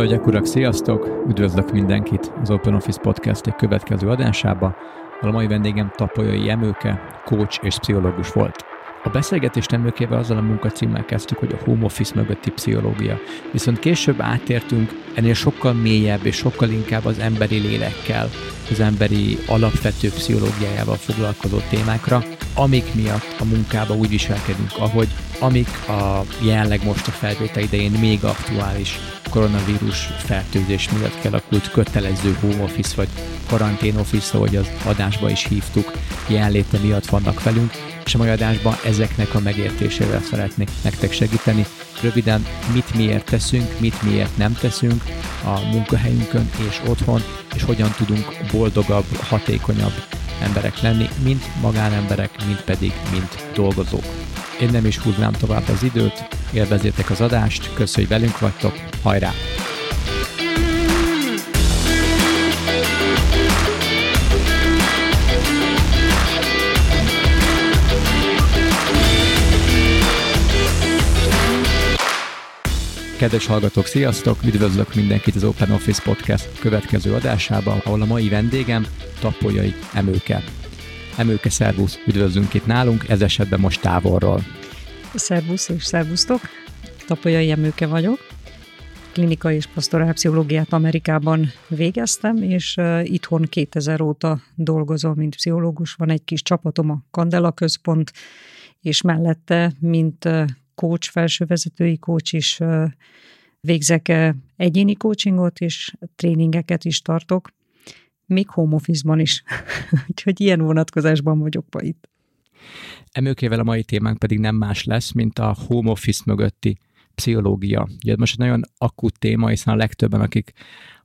Hölgyek, urak, sziasztok! Üdvözlök mindenkit az Open Office Podcast egy következő adásába. A mai vendégem Tapolyai Emőke, coach és pszichológus volt. A beszélgetést emlékével azzal a munkacímmel kezdtük, hogy a home office mögötti pszichológia. Viszont később átértünk ennél sokkal mélyebb és sokkal inkább az emberi lélekkel, az emberi alapvető pszichológiájával foglalkozó témákra, amik miatt a munkába úgy viselkedünk, ahogy amik a jelenleg most a felvétel idején még aktuális koronavírus fertőzés miatt kialakult kötelező home office vagy karantén office, ahogy az adásba is hívtuk, jelenléte miatt vannak velünk, és a mai adásban ezeknek a megértésével szeretnék nektek segíteni. Röviden, mit miért teszünk, mit miért nem teszünk a munkahelyünkön és otthon, és hogyan tudunk boldogabb, hatékonyabb emberek lenni, mint magánemberek, mint pedig, mint dolgozók. Én nem is húznám tovább az időt, élvezétek az adást, köszönjük, hogy velünk vagytok, hajrá! Kedves hallgatók, sziasztok! Üdvözlök mindenkit az Open Office Podcast következő adásában, ahol a mai vendégem Tapolyai Emőke. Emőke, szervusz! Üdvözlünk itt nálunk, ez esetben most távolról. Szervusz és szervusztok! Tapolyai Emőke vagyok. Klinikai és pszichológiát Amerikában végeztem, és itthon 2000 óta dolgozom, mint pszichológus. Van egy kis csapatom a Kandela Központ, és mellette, mint coach, felsővezetői coach is végzek egyéni coachingot, és tréningeket is tartok, még home office-ban is. Úgyhogy ilyen vonatkozásban vagyok ma itt. Emőkével a mai témánk pedig nem más lesz, mint a home office mögötti pszichológia. Ugye most egy nagyon akut téma, hiszen a legtöbben, akik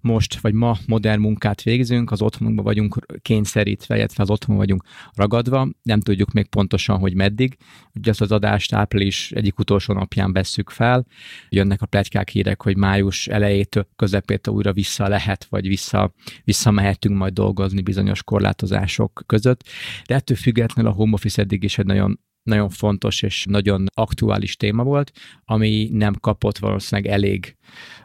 most vagy ma modern munkát végzünk, az otthonunkban vagyunk kényszerítve, illetve az otthon vagyunk ragadva, nem tudjuk még pontosan, hogy meddig. Ugye azt az adást április egyik utolsó napján vesszük fel, jönnek a pletykák hírek, hogy május elejétől közepétől újra vissza lehet, vagy vissza, visszamehetünk majd dolgozni bizonyos korlátozások között. De ettől függetlenül a home office eddig is egy nagyon nagyon fontos és nagyon aktuális téma volt, ami nem kapott valószínűleg elég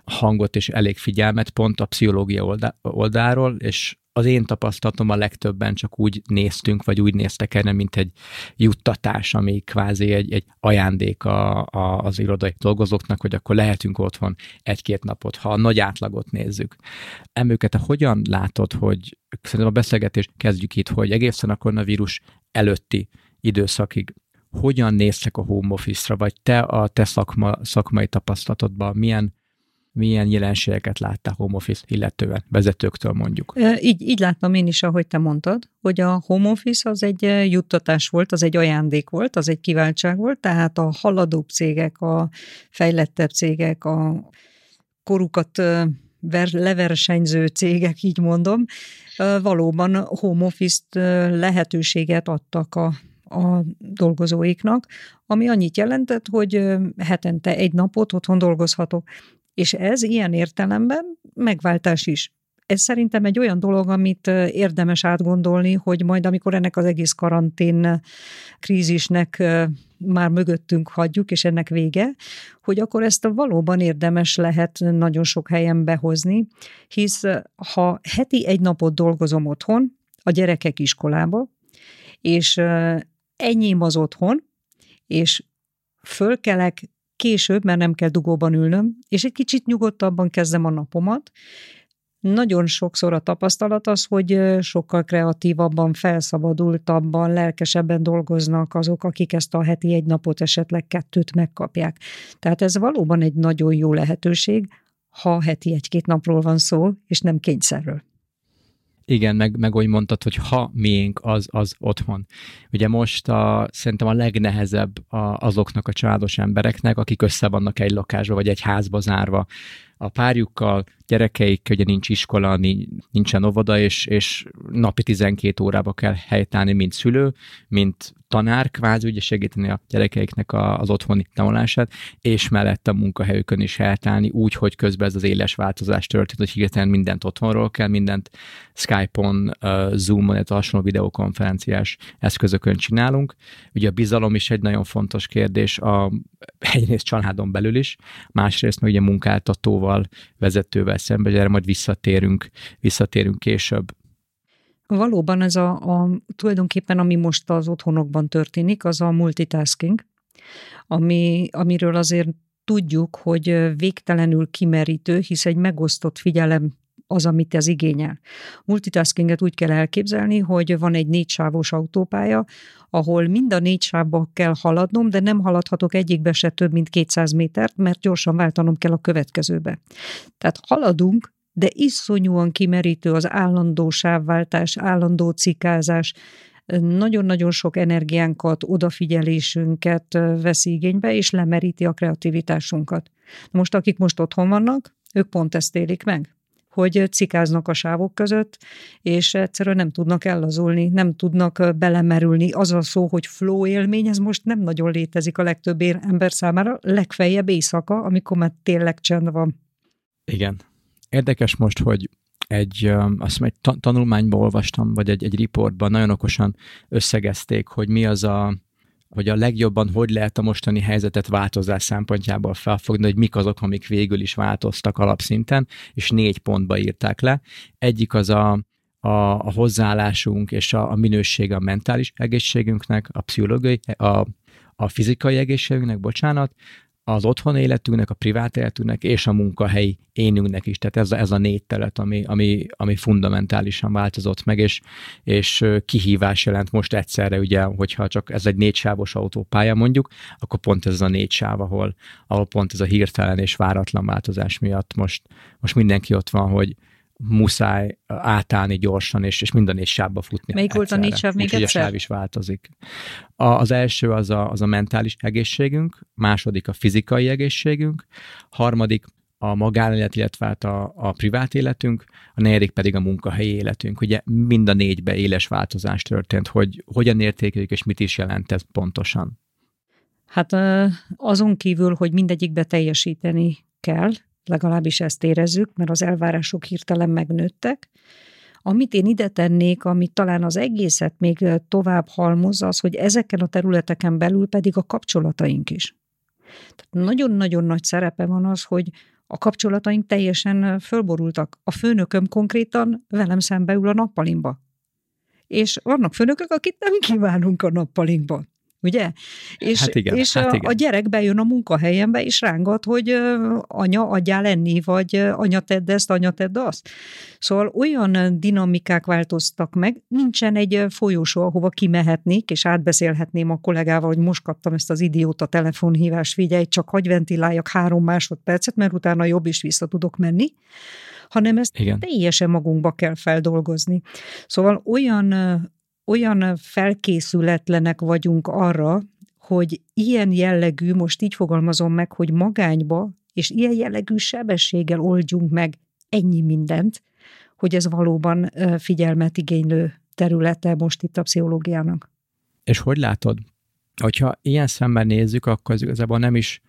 hangot és elég figyelmet pont a pszichológia oldalról, és az én tapasztalatom a legtöbben csak úgy néztünk, vagy úgy néztek erre, mint egy juttatás, ami kvázi egy, egy ajándék a, a, az irodai dolgozóknak, hogy akkor lehetünk otthon egy-két napot, ha a nagy átlagot nézzük. Emőket, hogyan látod, hogy szerintem a beszélgetés kezdjük itt, hogy egészen a koronavírus előtti időszakig hogyan néztek a home office-ra, vagy te a te szakma, szakmai tapasztalatodban milyen milyen jelenségeket láttál home office illetően, vezetőktől mondjuk? Így, így láttam én is, ahogy te mondtad, hogy a home office az egy juttatás volt, az egy ajándék volt, az egy kiváltság volt, tehát a haladóbb cégek, a fejlettebb cégek, a korukat leversenyző cégek, így mondom, valóban home office lehetőséget adtak a a dolgozóiknak, ami annyit jelentett, hogy hetente egy napot otthon dolgozhatok. És ez ilyen értelemben megváltás is. Ez szerintem egy olyan dolog, amit érdemes átgondolni, hogy majd amikor ennek az egész karantén krízisnek már mögöttünk hagyjuk, és ennek vége, hogy akkor ezt valóban érdemes lehet nagyon sok helyen behozni, hisz ha heti egy napot dolgozom otthon, a gyerekek iskolába, és enyém az otthon, és fölkelek később, mert nem kell dugóban ülnöm, és egy kicsit nyugodtabban kezdem a napomat. Nagyon sokszor a tapasztalat az, hogy sokkal kreatívabban, felszabadultabban, lelkesebben dolgoznak azok, akik ezt a heti egy napot, esetleg kettőt megkapják. Tehát ez valóban egy nagyon jó lehetőség, ha heti egy-két napról van szó, és nem kényszerről. Igen, meg, meg úgy mondtad, hogy ha miénk, az, az otthon. Ugye most a, szerintem a legnehezebb a, azoknak a családos embereknek, akik össze vannak egy lakásba, vagy egy házba zárva a párjukkal, gyerekeik, ugye nincs iskola, nincsen óvoda, és, és napi 12 órába kell helytállni, mint szülő, mint tanár kvázi, ugye segíteni a gyerekeiknek a, az otthoni tanulását, és mellett a munkahelyükön is helytállni, úgy, hogy közben ez az éles változás történt, hogy hirtelen mindent otthonról kell, mindent Skype-on, Zoom-on, illetve hasonló videokonferenciás eszközökön csinálunk. Ugye a bizalom is egy nagyon fontos kérdés, a, egyrészt családon belül is, másrészt meg ugye munkáltatóval autóval, vezetővel szemben, erre majd visszatérünk, visszatérünk később. Valóban ez a, a tulajdonképpen, ami most az otthonokban történik, az a multitasking, ami, amiről azért tudjuk, hogy végtelenül kimerítő, hisz egy megosztott figyelem az, amit ez igényel. Multitaskinget úgy kell elképzelni, hogy van egy négysávos autópálya, ahol mind a négy sávba kell haladnom, de nem haladhatok egyikbe se több, mint 200 métert, mert gyorsan váltanom kell a következőbe. Tehát haladunk, de iszonyúan kimerítő az állandó sávváltás, állandó cikázás, nagyon-nagyon sok energiánkat, odafigyelésünket veszi igénybe, és lemeríti a kreativitásunkat. Most akik most otthon vannak, ők pont ezt élik meg hogy cikáznak a sávok között, és egyszerűen nem tudnak ellazulni, nem tudnak belemerülni. Az a szó, hogy flow élmény, ez most nem nagyon létezik a legtöbb ember számára, legfeljebb éjszaka, amikor már tényleg csend van. Igen. Érdekes most, hogy egy, azt egy tanulmányban olvastam, vagy egy, egy riportban nagyon okosan összegezték, hogy mi az a, hogy a legjobban hogy lehet a mostani helyzetet változás szempontjából felfogni, hogy mik azok, amik végül is változtak alapszinten, és négy pontba írták le. Egyik az a, a, a hozzáállásunk és a, a minősége a mentális egészségünknek, a pszichológiai, a, a fizikai egészségünknek, bocsánat, az otthon életünknek, a privát életünknek és a munkahelyi énünknek is. Tehát ez a, ez a négy terület, ami, ami, ami fundamentálisan változott meg, és, és kihívás jelent most egyszerre, ugye, hogyha csak ez egy négysávos autópálya mondjuk, akkor pont ez a négy sáv, ahol, ahol pont ez a hirtelen és váratlan változás miatt most, most mindenki ott van, hogy, muszáj átállni gyorsan, és, és minden négy sávba futni. Melyik volt a négy sáv még Úgy, egyszer? a sáv is változik. A, az első az a, az a mentális egészségünk, második a fizikai egészségünk, harmadik a magánélet, illetve hát a, a privát életünk, a negyedik pedig a munkahelyi életünk. Ugye mind a négybe éles változás történt, hogy hogyan értékeljük és mit is jelent ez pontosan. Hát azon kívül, hogy mindegyikbe teljesíteni kell, legalábbis ezt érezzük, mert az elvárások hirtelen megnőttek. Amit én ide tennék, ami talán az egészet még tovább halmoz, az, hogy ezeken a területeken belül pedig a kapcsolataink is. Tehát nagyon-nagyon nagy szerepe van az, hogy a kapcsolataink teljesen fölborultak. A főnököm konkrétan velem szembe ül a nappalimba. És vannak főnökök, akit nem kívánunk a nappalinkba ugye? És, hát igen, és hát igen. a gyerek bejön a munkahelyembe, és rángat, hogy anya, adjál enni, vagy anya, tedd ezt, anya, tedd azt. Szóval olyan dinamikák változtak meg, nincsen egy folyósó, ahova kimehetnék, és átbeszélhetném a kollégával, hogy most kaptam ezt az idióta telefonhívást, figyelj, csak hagy ventiláljak három másodpercet, mert utána jobb is vissza tudok menni, hanem ezt Igen. teljesen magunkba kell feldolgozni. Szóval olyan olyan felkészületlenek vagyunk arra, hogy ilyen jellegű, most így fogalmazom meg, hogy magányba és ilyen jellegű sebességgel oldjunk meg ennyi mindent, hogy ez valóban figyelmet igénylő területe most itt a pszichológiának. És hogy látod, hogyha ilyen szemben nézzük, akkor az igazából nem is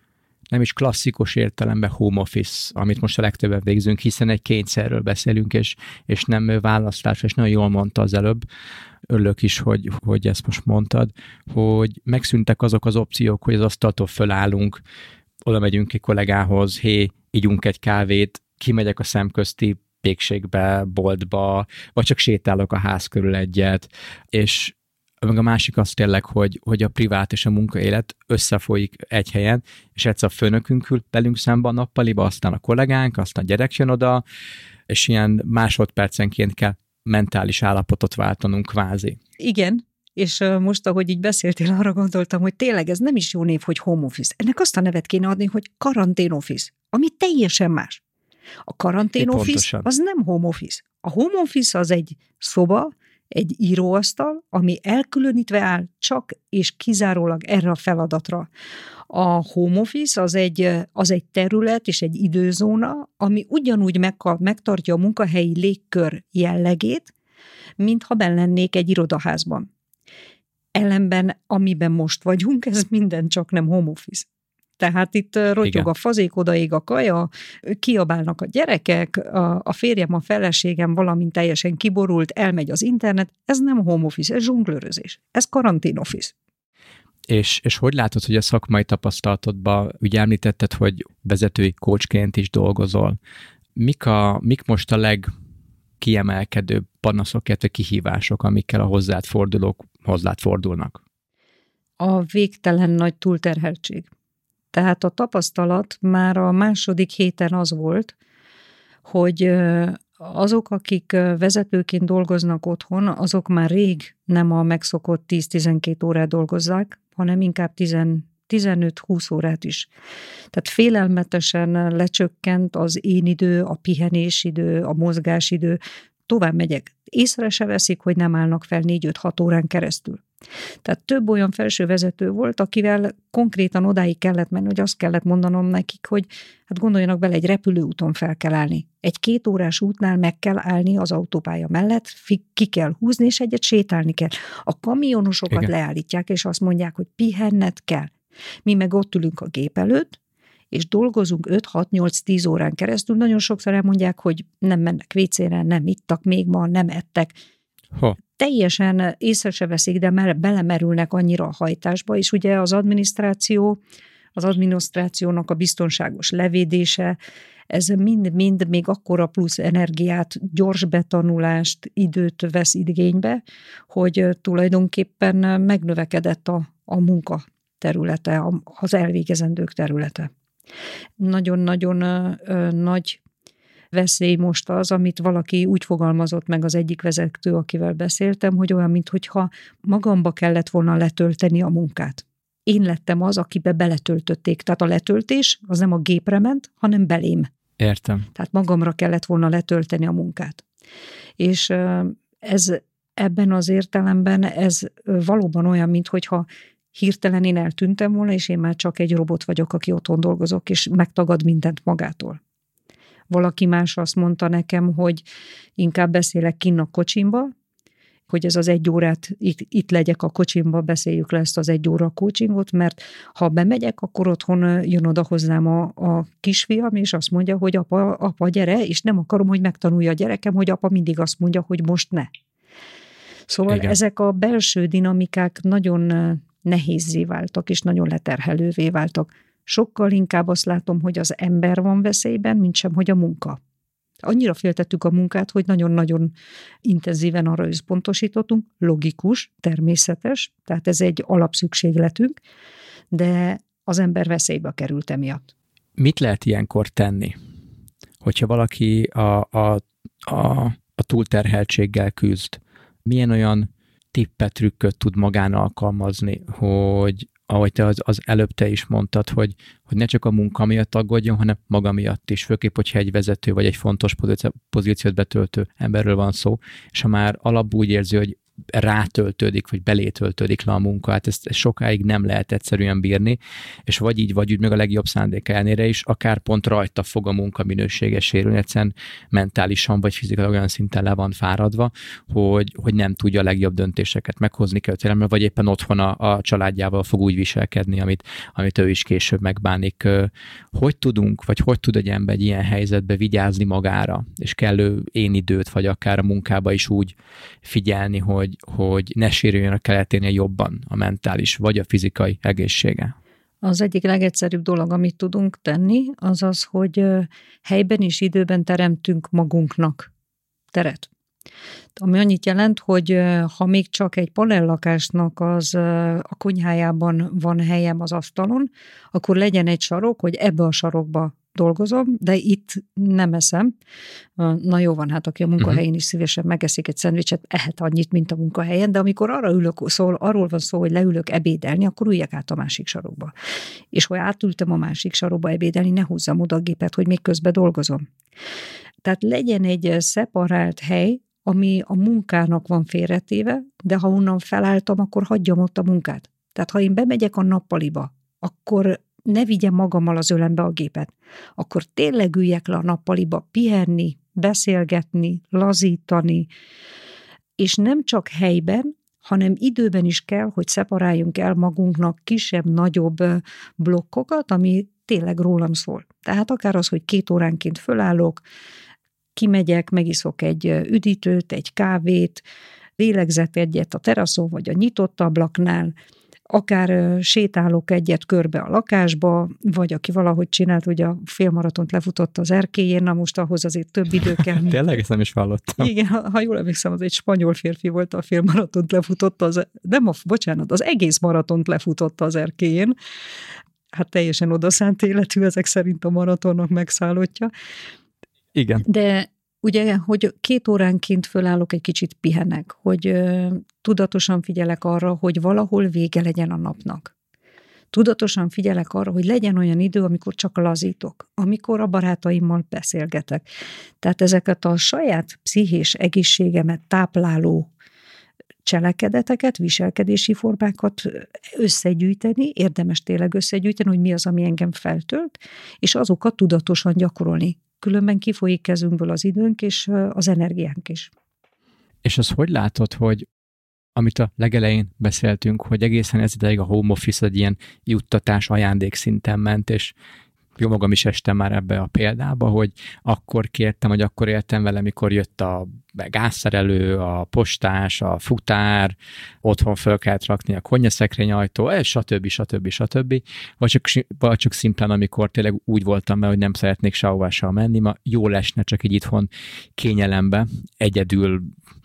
nem is klasszikus értelemben home office, amit most a legtöbben végzünk, hiszen egy kényszerről beszélünk, és, és nem választás, és nagyon jól mondta az előbb, örülök is, hogy, hogy ezt most mondtad, hogy megszűntek azok az opciók, hogy az asztaltól fölállunk, oda megyünk egy kollégához, hé, ígyunk egy kávét, kimegyek a szemközti pékségbe, boltba, vagy csak sétálok a ház körül egyet, és meg a másik az tényleg, hogy, hogy a privát és a munkaélet összefolyik egy helyen, és egyszer a főnökünk ül velünk szemben a nappaliba, aztán a kollégánk, aztán a gyerek jön oda, és ilyen másodpercenként kell mentális állapotot váltanunk kvázi. Igen, és most, ahogy így beszéltél, arra gondoltam, hogy tényleg ez nem is jó név, hogy home office. Ennek azt a nevet kéne adni, hogy karantén office, ami teljesen más. A karantén office az nem home office. A home office az egy szoba, egy íróasztal, ami elkülönítve áll csak és kizárólag erre a feladatra. A home office az egy, az egy terület és egy időzóna, ami ugyanúgy meg, megtartja a munkahelyi légkör jellegét, mintha benn lennék egy irodaházban. Ellenben, amiben most vagyunk, ez minden csak nem home office. Tehát itt rotyog Igen. a fazék, odaig a kaja, kiabálnak a gyerekek, a, a férjem, a feleségem valamint teljesen kiborult, elmegy az internet. Ez nem home office, ez zsunglőrözés. Ez karantén office. És, és hogy látod, hogy a szakmai tapasztalatodban, ugye említetted, hogy vezetői coachként is dolgozol. Mik, a, mik most a legkiemelkedőbb panaszok, illetve kihívások, amikkel a hozzád fordulók hozzád fordulnak? A végtelen nagy túlterheltség. Tehát a tapasztalat már a második héten az volt, hogy azok, akik vezetőként dolgoznak otthon, azok már rég nem a megszokott 10-12 órát dolgozzák, hanem inkább 15-20 órát is. Tehát félelmetesen lecsökkent az én idő, a pihenésidő, a mozgásidő, tovább megyek. Észre se veszik, hogy nem állnak fel 4-5-6 órán keresztül. Tehát több olyan felső vezető volt, akivel konkrétan odáig kellett menni, hogy azt kellett mondanom nekik, hogy hát gondoljanak bele, egy repülőúton fel kell állni. Egy két órás útnál meg kell állni az autópálya mellett, ki kell húzni, és egyet sétálni kell. A kamionosokat Igen. leállítják, és azt mondják, hogy pihenned kell. Mi meg ott ülünk a gép előtt, és dolgozunk 5-6-8-10 órán keresztül. Nagyon sokszor elmondják, hogy nem mennek vécére, nem ittak még ma, nem ettek. Ha. Teljesen észre se veszik, de mert belemerülnek annyira a hajtásba, és ugye az adminisztráció, az adminisztrációnak a biztonságos levédése, ez mind-mind még akkora plusz energiát, gyors betanulást, időt vesz igénybe, hogy tulajdonképpen megnövekedett a, a munka területe, az elvégezendők területe. Nagyon-nagyon nagy veszély most az, amit valaki úgy fogalmazott meg az egyik vezető, akivel beszéltem, hogy olyan, mintha magamba kellett volna letölteni a munkát. Én lettem az, akibe beletöltötték. Tehát a letöltés az nem a gépre ment, hanem belém. Értem. Tehát magamra kellett volna letölteni a munkát. És ez ebben az értelemben ez valóban olyan, mintha hirtelen én eltűntem volna, és én már csak egy robot vagyok, aki otthon dolgozok, és megtagad mindent magától. Valaki más azt mondta nekem, hogy inkább beszélek kinn a kocsimba, hogy ez az egy órát itt, itt legyek a kocsimba, beszéljük le ezt az egy óra coachingot, mert ha bemegyek, akkor otthon jön oda hozzám a, a kisfiam, és azt mondja, hogy apa, apa, gyere, és nem akarom, hogy megtanulja a gyerekem, hogy apa mindig azt mondja, hogy most ne. Szóval Igen. ezek a belső dinamikák nagyon nehézzé váltak, és nagyon leterhelővé váltak. Sokkal inkább azt látom, hogy az ember van veszélyben, mint sem, hogy a munka. Annyira féltettük a munkát, hogy nagyon-nagyon intenzíven arra összpontosítottunk, logikus, természetes, tehát ez egy alapszükségletünk, de az ember veszélybe került emiatt. Mit lehet ilyenkor tenni, hogyha valaki a, a, a, a túlterheltséggel küzd? Milyen olyan tippet, trükköt tud magán alkalmazni, hogy ahogy te az, az előbb te is mondtad, hogy, hogy ne csak a munka miatt aggódjon, hanem maga miatt is, főképp, hogyha egy vezető vagy egy fontos pozíciót betöltő emberről van szó, és ha már alapból úgy érzi, hogy rátöltődik, vagy belétöltődik le a munka, hát ezt, ezt sokáig nem lehet egyszerűen bírni, és vagy így, vagy úgy meg a legjobb szándék ellenére is, akár pont rajta fog a munka minősége sérülni, egyszerűen mentálisan vagy fizikailag olyan szinten le van fáradva, hogy, hogy nem tudja a legjobb döntéseket meghozni kell, vagy éppen otthon a, a családjával fog úgy viselkedni, amit, amit ő is később megbánik. Hogy tudunk, vagy hogy tud egy ember egy ilyen helyzetbe vigyázni magára, és kellő én időt, vagy akár a munkába is úgy figyelni, hogy, hogy, hogy ne sérüljön a keleténél jobban a mentális vagy a fizikai egészsége? Az egyik legegyszerűbb dolog, amit tudunk tenni, az az, hogy helyben és időben teremtünk magunknak teret. Ami annyit jelent, hogy ha még csak egy panellakásnak az a konyhájában van helyem az asztalon, akkor legyen egy sarok, hogy ebbe a sarokba dolgozom, de itt nem eszem. Na jó van, hát aki a munkahelyén is szívesen megeszik egy szendvicset, ehet annyit, mint a munkahelyen, de amikor arra ülök, szól, arról van szó, hogy leülök ebédelni, akkor üljek át a másik sarokba. És ha átültem a másik sarokba ebédelni, ne húzzam oda a gépet, hogy még közben dolgozom. Tehát legyen egy szeparált hely, ami a munkának van félretéve, de ha onnan felálltam, akkor hagyjam ott a munkát. Tehát ha én bemegyek a nappaliba, akkor ne vigyem magammal az ölembe a gépet. Akkor tényleg üljek le a nappaliba pihenni, beszélgetni, lazítani, és nem csak helyben, hanem időben is kell, hogy szeparáljunk el magunknak kisebb-nagyobb blokkokat, ami tényleg rólam szól. Tehát akár az, hogy két óránként fölállok, kimegyek, megiszok egy üdítőt, egy kávét, lélegzek egyet a teraszon vagy a nyitott ablaknál, akár sétálok egyet körbe a lakásba, vagy aki valahogy csinált, hogy a félmaratont lefutott az erkélyén, na most ahhoz azért több idő kell. Tényleg, ezt nem is hallottam. Igen, ha, ha jól emlékszem, az egy spanyol férfi volt, a félmaratont lefutott, az, nem a, bocsánat, az egész maratont lefutott az erkélyén. Hát teljesen odaszánt életű, ezek szerint a maratonnak megszállottja. Igen. De ugye, hogy két óránként fölállok, egy kicsit pihenek, hogy ö, tudatosan figyelek arra, hogy valahol vége legyen a napnak. Tudatosan figyelek arra, hogy legyen olyan idő, amikor csak lazítok, amikor a barátaimmal beszélgetek. Tehát ezeket a saját pszichés egészségemet tápláló cselekedeteket, viselkedési formákat összegyűjteni, érdemes tényleg összegyűjteni, hogy mi az, ami engem feltölt, és azokat tudatosan gyakorolni különben kifolyik kezünkből az időnk és az energiánk is. És az hogy látod, hogy amit a legelején beszéltünk, hogy egészen ez ideig a home office egy ilyen juttatás ajándék szinten ment, és jó magam is estem már ebbe a példába, hogy akkor kértem, hogy akkor éltem vele, mikor jött a gázszerelő, a postás, a futár, otthon föl kellett rakni a konyaszekrény ajtó, és stb. stb. stb. Vagy csak, vagy csak szimplán, amikor tényleg úgy voltam mert hogy nem szeretnék sehová menni, ma jó lesne csak egy itthon kényelembe, egyedül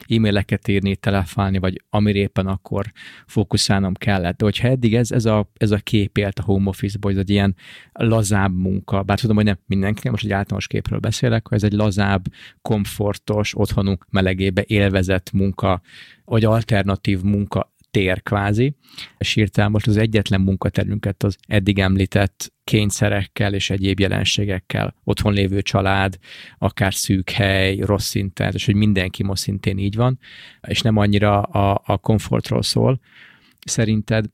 e-maileket írni, telefonálni, vagy amire éppen akkor fókuszálnom kellett. De hogyha eddig ez, ez, a, ez a kép élt a home office-ból, ez egy ilyen lazább munka, bár tudom, hogy nem mindenki, most egy általános képről beszélek, hogy ez egy lazább, komfortos, otthonunk melegébe élvezett munka, vagy alternatív munka tér kvázi, és írtál most az egyetlen munkaterünket az eddig említett kényszerekkel és egyéb jelenségekkel, otthon lévő család, akár szűk hely, rossz szinten, és hogy mindenki most szintén így van, és nem annyira a, a komfortról szól. Szerinted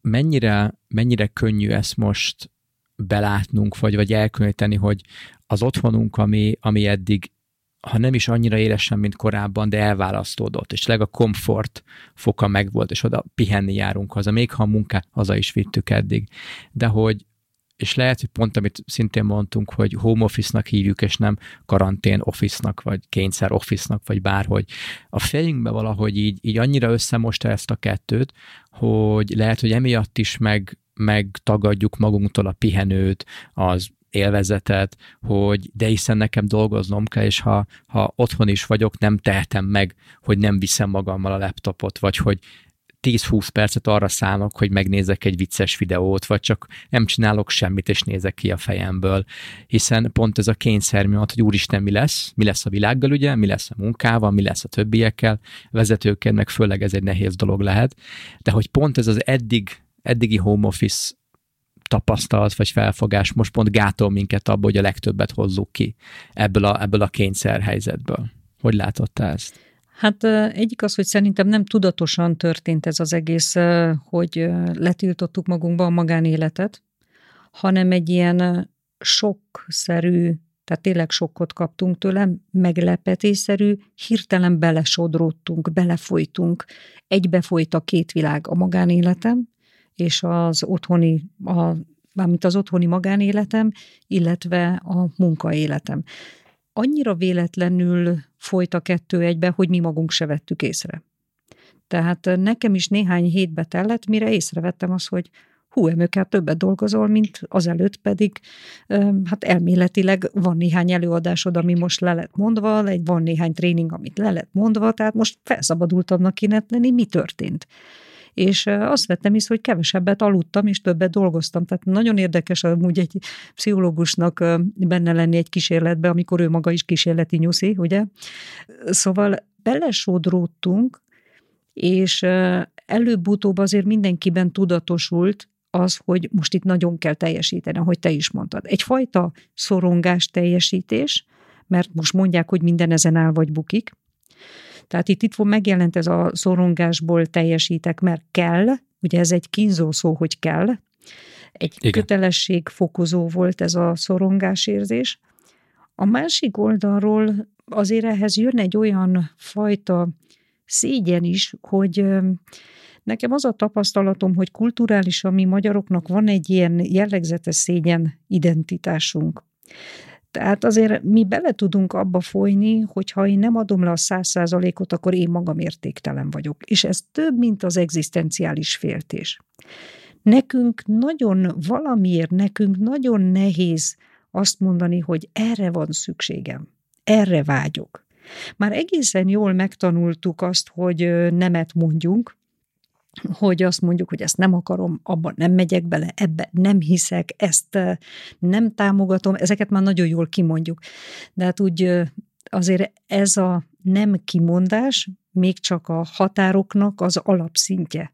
mennyire, mennyire könnyű ezt most belátnunk, vagy, vagy elkülöníteni, hogy az otthonunk, ami, ami eddig ha nem is annyira élesen, mint korábban, de elválasztódott, és leg a komfort foka megvolt, és oda pihenni járunk haza, még ha a munkát haza is vittük eddig. De hogy, és lehet, hogy pont amit szintén mondtunk, hogy home office-nak hívjuk, és nem karantén office-nak, vagy kényszer office-nak, vagy bárhogy. A fejünkbe valahogy így, így annyira összemosta ezt a kettőt, hogy lehet, hogy emiatt is meg, megtagadjuk magunktól a pihenőt, az élvezetet, hogy de hiszen nekem dolgoznom kell, és ha, ha otthon is vagyok, nem tehetem meg, hogy nem viszem magammal a laptopot, vagy hogy 10-20 percet arra szánok, hogy megnézek egy vicces videót, vagy csak nem csinálok semmit, és nézek ki a fejemből. Hiszen pont ez a kényszer miatt, hogy úristen, mi lesz? Mi lesz a világgal, ugye? Mi lesz a munkával? Mi lesz a többiekkel? Vezetőkkel, meg főleg ez egy nehéz dolog lehet. De hogy pont ez az eddig eddigi home office tapasztalat vagy felfogás most pont gátol minket abból, hogy a legtöbbet hozzuk ki ebből a, ebből a kényszerhelyzetből. Hogy látott te ezt? Hát egyik az, hogy szerintem nem tudatosan történt ez az egész, hogy letiltottuk magunkba a magánéletet, hanem egy ilyen sokszerű, tehát tényleg sokkot kaptunk tőle, meglepetésszerű, hirtelen belesodródtunk, belefolytunk, egybefolyt a két világ, a magánéletem és az otthoni, a, mármint az otthoni magánéletem, illetve a munkaéletem. Annyira véletlenül folyt a kettő egybe, hogy mi magunk se vettük észre. Tehát nekem is néhány hétbe tellett, mire észrevettem azt, hogy hú, emőkkel többet dolgozol, mint azelőtt pedig, hát elméletileg van néhány előadásod, ami most le lett mondva, egy van néhány tréning, amit le lett mondva, tehát most felszabadultabbnak kéne lenni, mi történt? És azt vettem is, hogy kevesebbet aludtam, és többet dolgoztam. Tehát nagyon érdekes amúgy egy pszichológusnak benne lenni egy kísérletbe, amikor ő maga is kísérleti nyuszi, ugye? Szóval belesodródtunk, és előbb-utóbb azért mindenkiben tudatosult az, hogy most itt nagyon kell teljesíteni, ahogy te is mondtad. Egyfajta szorongás teljesítés, mert most mondják, hogy minden ezen áll vagy bukik, tehát itt, itt megjelent ez a szorongásból teljesítek, mert kell, ugye ez egy kínzó szó, hogy kell, egy Igen. kötelességfokozó volt ez a szorongásérzés. A másik oldalról azért ehhez jön egy olyan fajta szégyen is, hogy nekem az a tapasztalatom, hogy kulturálisan mi magyaroknak van egy ilyen jellegzetes szégyen identitásunk. Tehát azért mi bele tudunk abba folyni, hogy ha én nem adom le a száz százalékot, akkor én magam értéktelen vagyok. És ez több, mint az egzisztenciális féltés. Nekünk nagyon, valamiért nekünk nagyon nehéz azt mondani, hogy erre van szükségem, erre vágyok. Már egészen jól megtanultuk azt, hogy nemet mondjunk, hogy azt mondjuk, hogy ezt nem akarom, abban nem megyek bele, ebbe nem hiszek, ezt nem támogatom, ezeket már nagyon jól kimondjuk. De hát úgy azért ez a nem kimondás még csak a határoknak az alapszintje.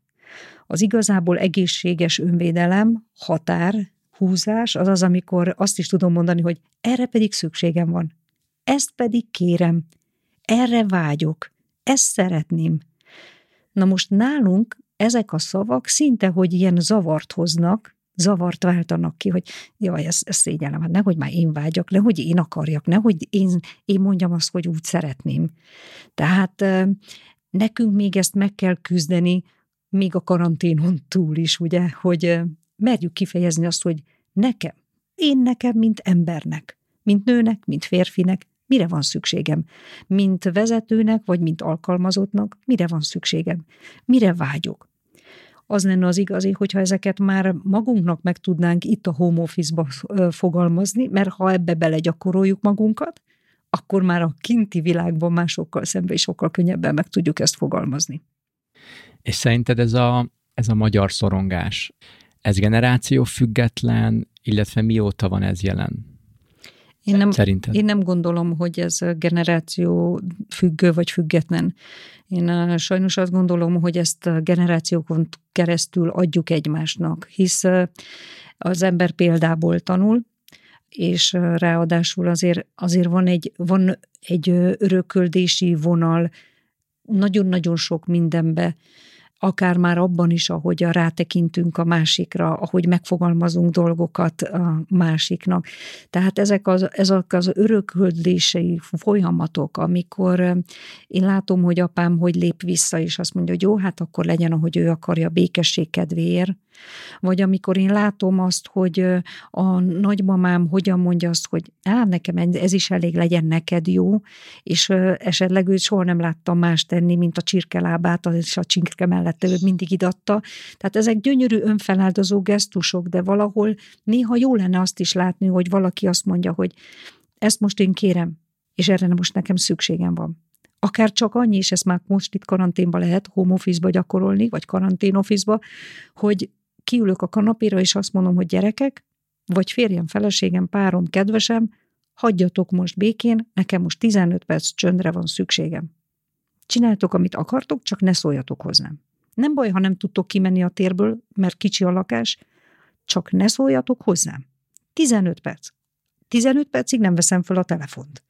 Az igazából egészséges önvédelem, határ, húzás, az az, amikor azt is tudom mondani, hogy erre pedig szükségem van. Ezt pedig kérem. Erre vágyok. Ezt szeretném. Na most nálunk ezek a szavak szinte, hogy ilyen zavart hoznak, zavart váltanak ki, hogy jaj, ez, ez szégyellem, hát nehogy már én vágyak, nehogy én akarjak, nehogy én, én mondjam azt, hogy úgy szeretném. Tehát nekünk még ezt meg kell küzdeni, még a karanténon túl is, ugye, hogy merjük kifejezni azt, hogy nekem, én nekem, mint embernek, mint nőnek, mint férfinek, mire van szükségem? Mint vezetőnek, vagy mint alkalmazottnak, mire van szükségem? Mire vágyok? Az lenne az igazi, hogyha ezeket már magunknak meg tudnánk itt a home office-ba fogalmazni, mert ha ebbe belegyakoroljuk magunkat, akkor már a kinti világban másokkal szemben is sokkal könnyebben meg tudjuk ezt fogalmazni. És szerinted ez a, ez a magyar szorongás, ez generáció független, illetve mióta van ez jelen? Én nem, Szerinted? én nem gondolom, hogy ez generáció függő vagy független. Én sajnos azt gondolom, hogy ezt generációkon keresztül adjuk egymásnak, hisz az ember példából tanul, és ráadásul azért, azért van egy, van egy örököldési vonal nagyon-nagyon sok mindenbe, akár már abban is, ahogy a rátekintünk a másikra, ahogy megfogalmazunk dolgokat a másiknak. Tehát ezek az, ezek az örököldései folyamatok, amikor én látom, hogy apám hogy lép vissza, és azt mondja, hogy jó, hát akkor legyen, ahogy ő akarja, békesség kedvéért, vagy amikor én látom azt, hogy a nagymamám hogyan mondja azt, hogy á, nekem ez is elég legyen neked jó, és esetleg őt soha nem láttam más tenni, mint a csirkelábát, és a csirke mellett ő mindig idatta. Tehát ezek gyönyörű önfeláldozó gesztusok, de valahol néha jó lenne azt is látni, hogy valaki azt mondja, hogy ezt most én kérem, és erre most nekem szükségem van akár csak annyi, és ezt már most itt karanténba lehet home office-ba gyakorolni, vagy karantén office-ba, hogy kiülök a kanapéra, és azt mondom, hogy gyerekek, vagy férjem, feleségem, párom, kedvesem, hagyjatok most békén, nekem most 15 perc csöndre van szükségem. Csináltok, amit akartok, csak ne szóljatok hozzám. Nem baj, ha nem tudtok kimenni a térből, mert kicsi a lakás, csak ne szóljatok hozzám. 15 perc. 15 percig nem veszem fel a telefont.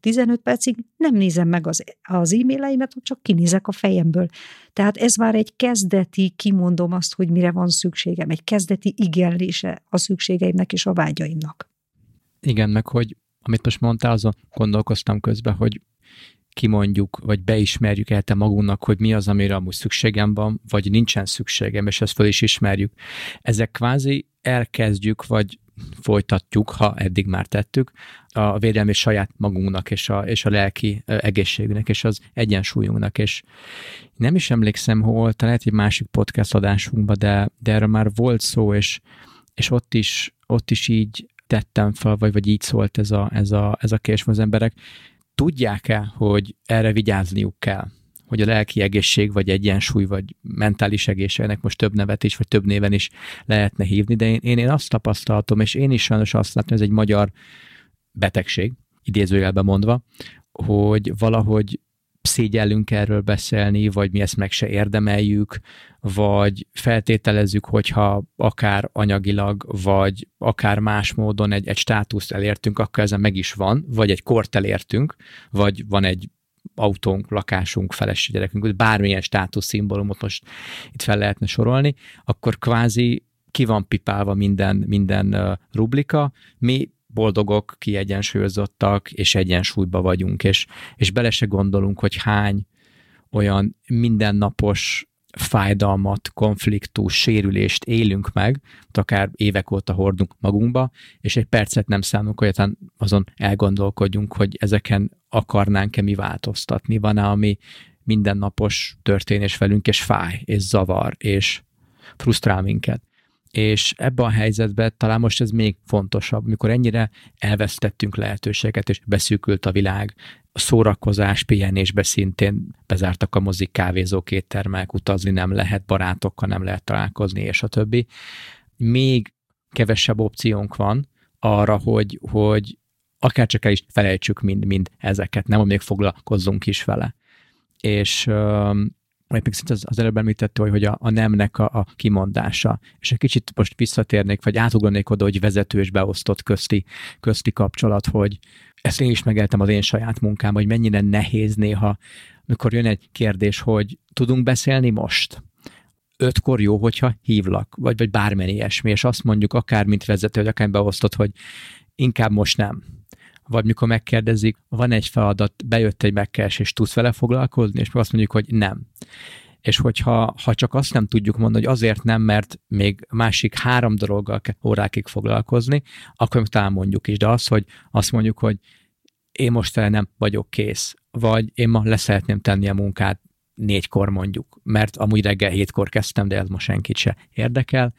15 percig nem nézem meg az, az e-maileimet, csak kinézek a fejemből. Tehát ez már egy kezdeti, kimondom azt, hogy mire van szükségem, egy kezdeti igenlése a szükségeimnek és a vágyaimnak. Igen, meg hogy amit most mondtál, azon gondolkoztam közben, hogy kimondjuk, vagy beismerjük el te magunknak, hogy mi az, amire amúgy szükségem van, vagy nincsen szükségem, és ezt föl is ismerjük. Ezek kvázi elkezdjük, vagy folytatjuk, ha eddig már tettük, a védelmi saját magunknak, és a, és a lelki egészségünknek, és az egyensúlyunknak, és nem is emlékszem, hol, talán egy másik podcast adásunkban, de, de erre már volt szó, és, és ott is, ott is így tettem fel, vagy, vagy így szólt ez a, ez a, ez a kérdés, az emberek tudják-e, hogy erre vigyázniuk kell? hogy a lelki egészség, vagy egyensúly, vagy mentális egészségnek most több nevet is, vagy több néven is lehetne hívni, de én, én azt tapasztaltam, és én is sajnos azt látom, hogy ez egy magyar betegség, idézőjelben mondva, hogy valahogy szégyellünk erről beszélni, vagy mi ezt meg se érdemeljük, vagy feltételezzük, hogyha akár anyagilag, vagy akár más módon egy, egy státuszt elértünk, akkor ezen meg is van, vagy egy kort elértünk, vagy van egy autónk, lakásunk, feleség gyerekünk, bármilyen státuszszimbólumot most itt fel lehetne sorolni, akkor kvázi ki van pipálva minden, minden rublika, mi boldogok, kiegyensúlyozottak, és egyensúlyba vagyunk, és, és bele se gondolunk, hogy hány olyan mindennapos fájdalmat, konfliktus, sérülést élünk meg, akár évek óta hordunk magunkba, és egy percet nem számunk, hogy azon elgondolkodjunk, hogy ezeken akarnánk-e mi változtatni. Van-e, ami mindennapos történés velünk, és fáj, és zavar, és frusztrál minket. És ebben a helyzetben talán most ez még fontosabb, mikor ennyire elvesztettünk lehetőséget, és beszűkült a világ, a szórakozás, pihenésbe szintén bezártak a mozik, kávézók, éttermek, utazni nem lehet, barátokkal nem lehet találkozni, és a többi. Még kevesebb opciónk van arra, hogy, hogy akár csak el is felejtsük mind, mind ezeket, nem, hogy még foglalkozzunk is vele. És vagy még az, az előbb említette, hogy, hogy a, a nemnek a, a kimondása. És egy kicsit most visszatérnék, vagy átugranék oda, hogy vezető és beosztott közti, közti kapcsolat, hogy ezt én is megeltem az én saját munkám, hogy mennyire nehéz néha, amikor jön egy kérdés, hogy tudunk beszélni most? ötkor jó, hogyha hívlak, vagy, vagy bármilyen ilyesmi, és azt mondjuk akár mint vezető, vagy akár beosztott, hogy inkább most nem vagy mikor megkérdezik, van egy feladat, bejött egy megkeresés, tudsz vele foglalkozni, és azt mondjuk, hogy nem. És hogyha ha csak azt nem tudjuk mondani, hogy azért nem, mert még másik három dologgal kell órákig foglalkozni, akkor talán mondjuk is, de az, hogy azt mondjuk, hogy én most nem vagyok kész, vagy én ma leszeretném tenni a munkát négykor mondjuk, mert amúgy reggel hétkor kezdtem, de ez most senkit se érdekel,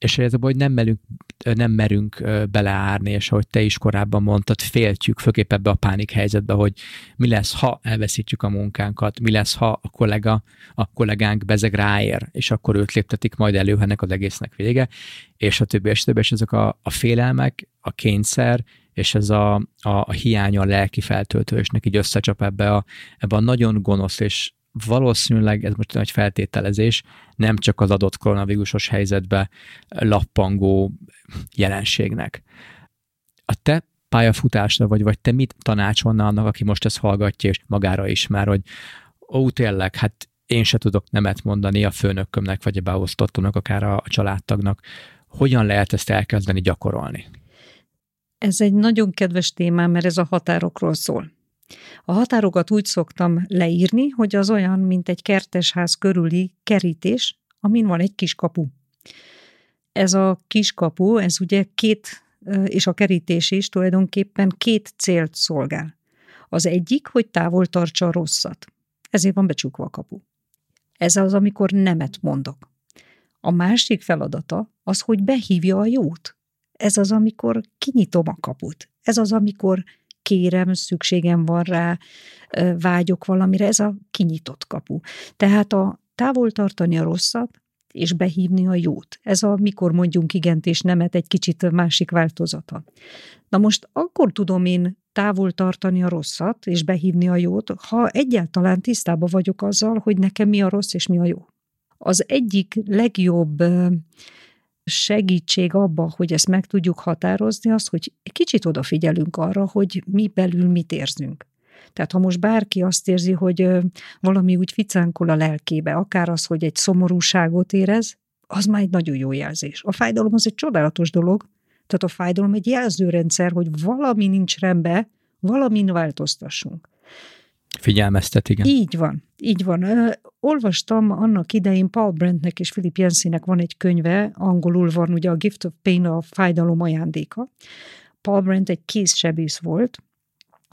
és ez a baj, hogy nem merünk, nem merünk beleárni, és ahogy te is korábban mondtad, féltjük, főképp ebbe a pánik helyzetbe, hogy mi lesz, ha elveszítjük a munkánkat, mi lesz, ha a kollega, a kollégánk bezeg ráér, és akkor őt léptetik majd elő, ennek az egésznek vége, és a többi, és többi, és ezek a, a félelmek, a kényszer, és ez a, a, a hiánya a lelki feltöltősnek így összecsap ebbe a, ebbe a nagyon gonosz és valószínűleg ez most egy feltételezés, nem csak az adott koronavírusos helyzetbe lappangó jelenségnek. A te pályafutásra, vagy, vagy te mit tanácsolna annak, aki most ezt hallgatja, és magára ismer, hogy ó, tényleg, hát én se tudok nemet mondani a főnökömnek, vagy a beosztottomnak, akár a családtagnak. Hogyan lehet ezt elkezdeni gyakorolni? Ez egy nagyon kedves témám, mert ez a határokról szól. A határokat úgy szoktam leírni, hogy az olyan, mint egy kertesház körüli kerítés, amin van egy kis kapu. Ez a kis kapu, ez ugye két, és a kerítés is tulajdonképpen két célt szolgál. Az egyik, hogy távol tartsa a rosszat. Ezért van becsukva a kapu. Ez az, amikor nemet mondok. A másik feladata az, hogy behívja a jót. Ez az, amikor kinyitom a kaput. Ez az, amikor kérem, szükségem van rá, vágyok valamire, ez a kinyitott kapu. Tehát a távol tartani a rosszat, és behívni a jót. Ez a mikor mondjunk igent és nemet egy kicsit másik változata. Na most akkor tudom én távol tartani a rosszat, és behívni a jót, ha egyáltalán tisztában vagyok azzal, hogy nekem mi a rossz és mi a jó. Az egyik legjobb segítség abba, hogy ezt meg tudjuk határozni, az, hogy egy kicsit odafigyelünk arra, hogy mi belül mit érzünk. Tehát ha most bárki azt érzi, hogy valami úgy ficánkol a lelkébe, akár az, hogy egy szomorúságot érez, az már egy nagyon jó jelzés. A fájdalom az egy csodálatos dolog, tehát a fájdalom egy jelzőrendszer, hogy valami nincs rendben, valamin változtassunk. Figyelmeztet, igen. Így van, így van. Olvastam annak idején Paul Brentnek és Philip Jensinek van egy könyve, angolul van ugye a Gift of Pain, a fájdalom ajándéka. Paul Brent egy kézsebész volt,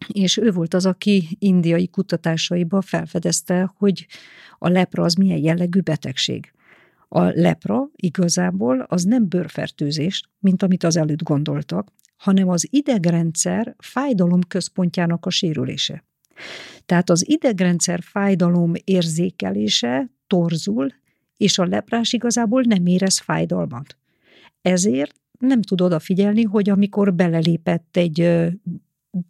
és ő volt az, aki indiai kutatásaiba felfedezte, hogy a lepra az milyen jellegű betegség. A lepra igazából az nem bőrfertőzés, mint amit az előtt gondoltak, hanem az idegrendszer fájdalom központjának a sérülése. Tehát az idegrendszer fájdalom érzékelése torzul, és a leprás igazából nem érez fájdalmat. Ezért nem tud odafigyelni, hogy amikor belelépett egy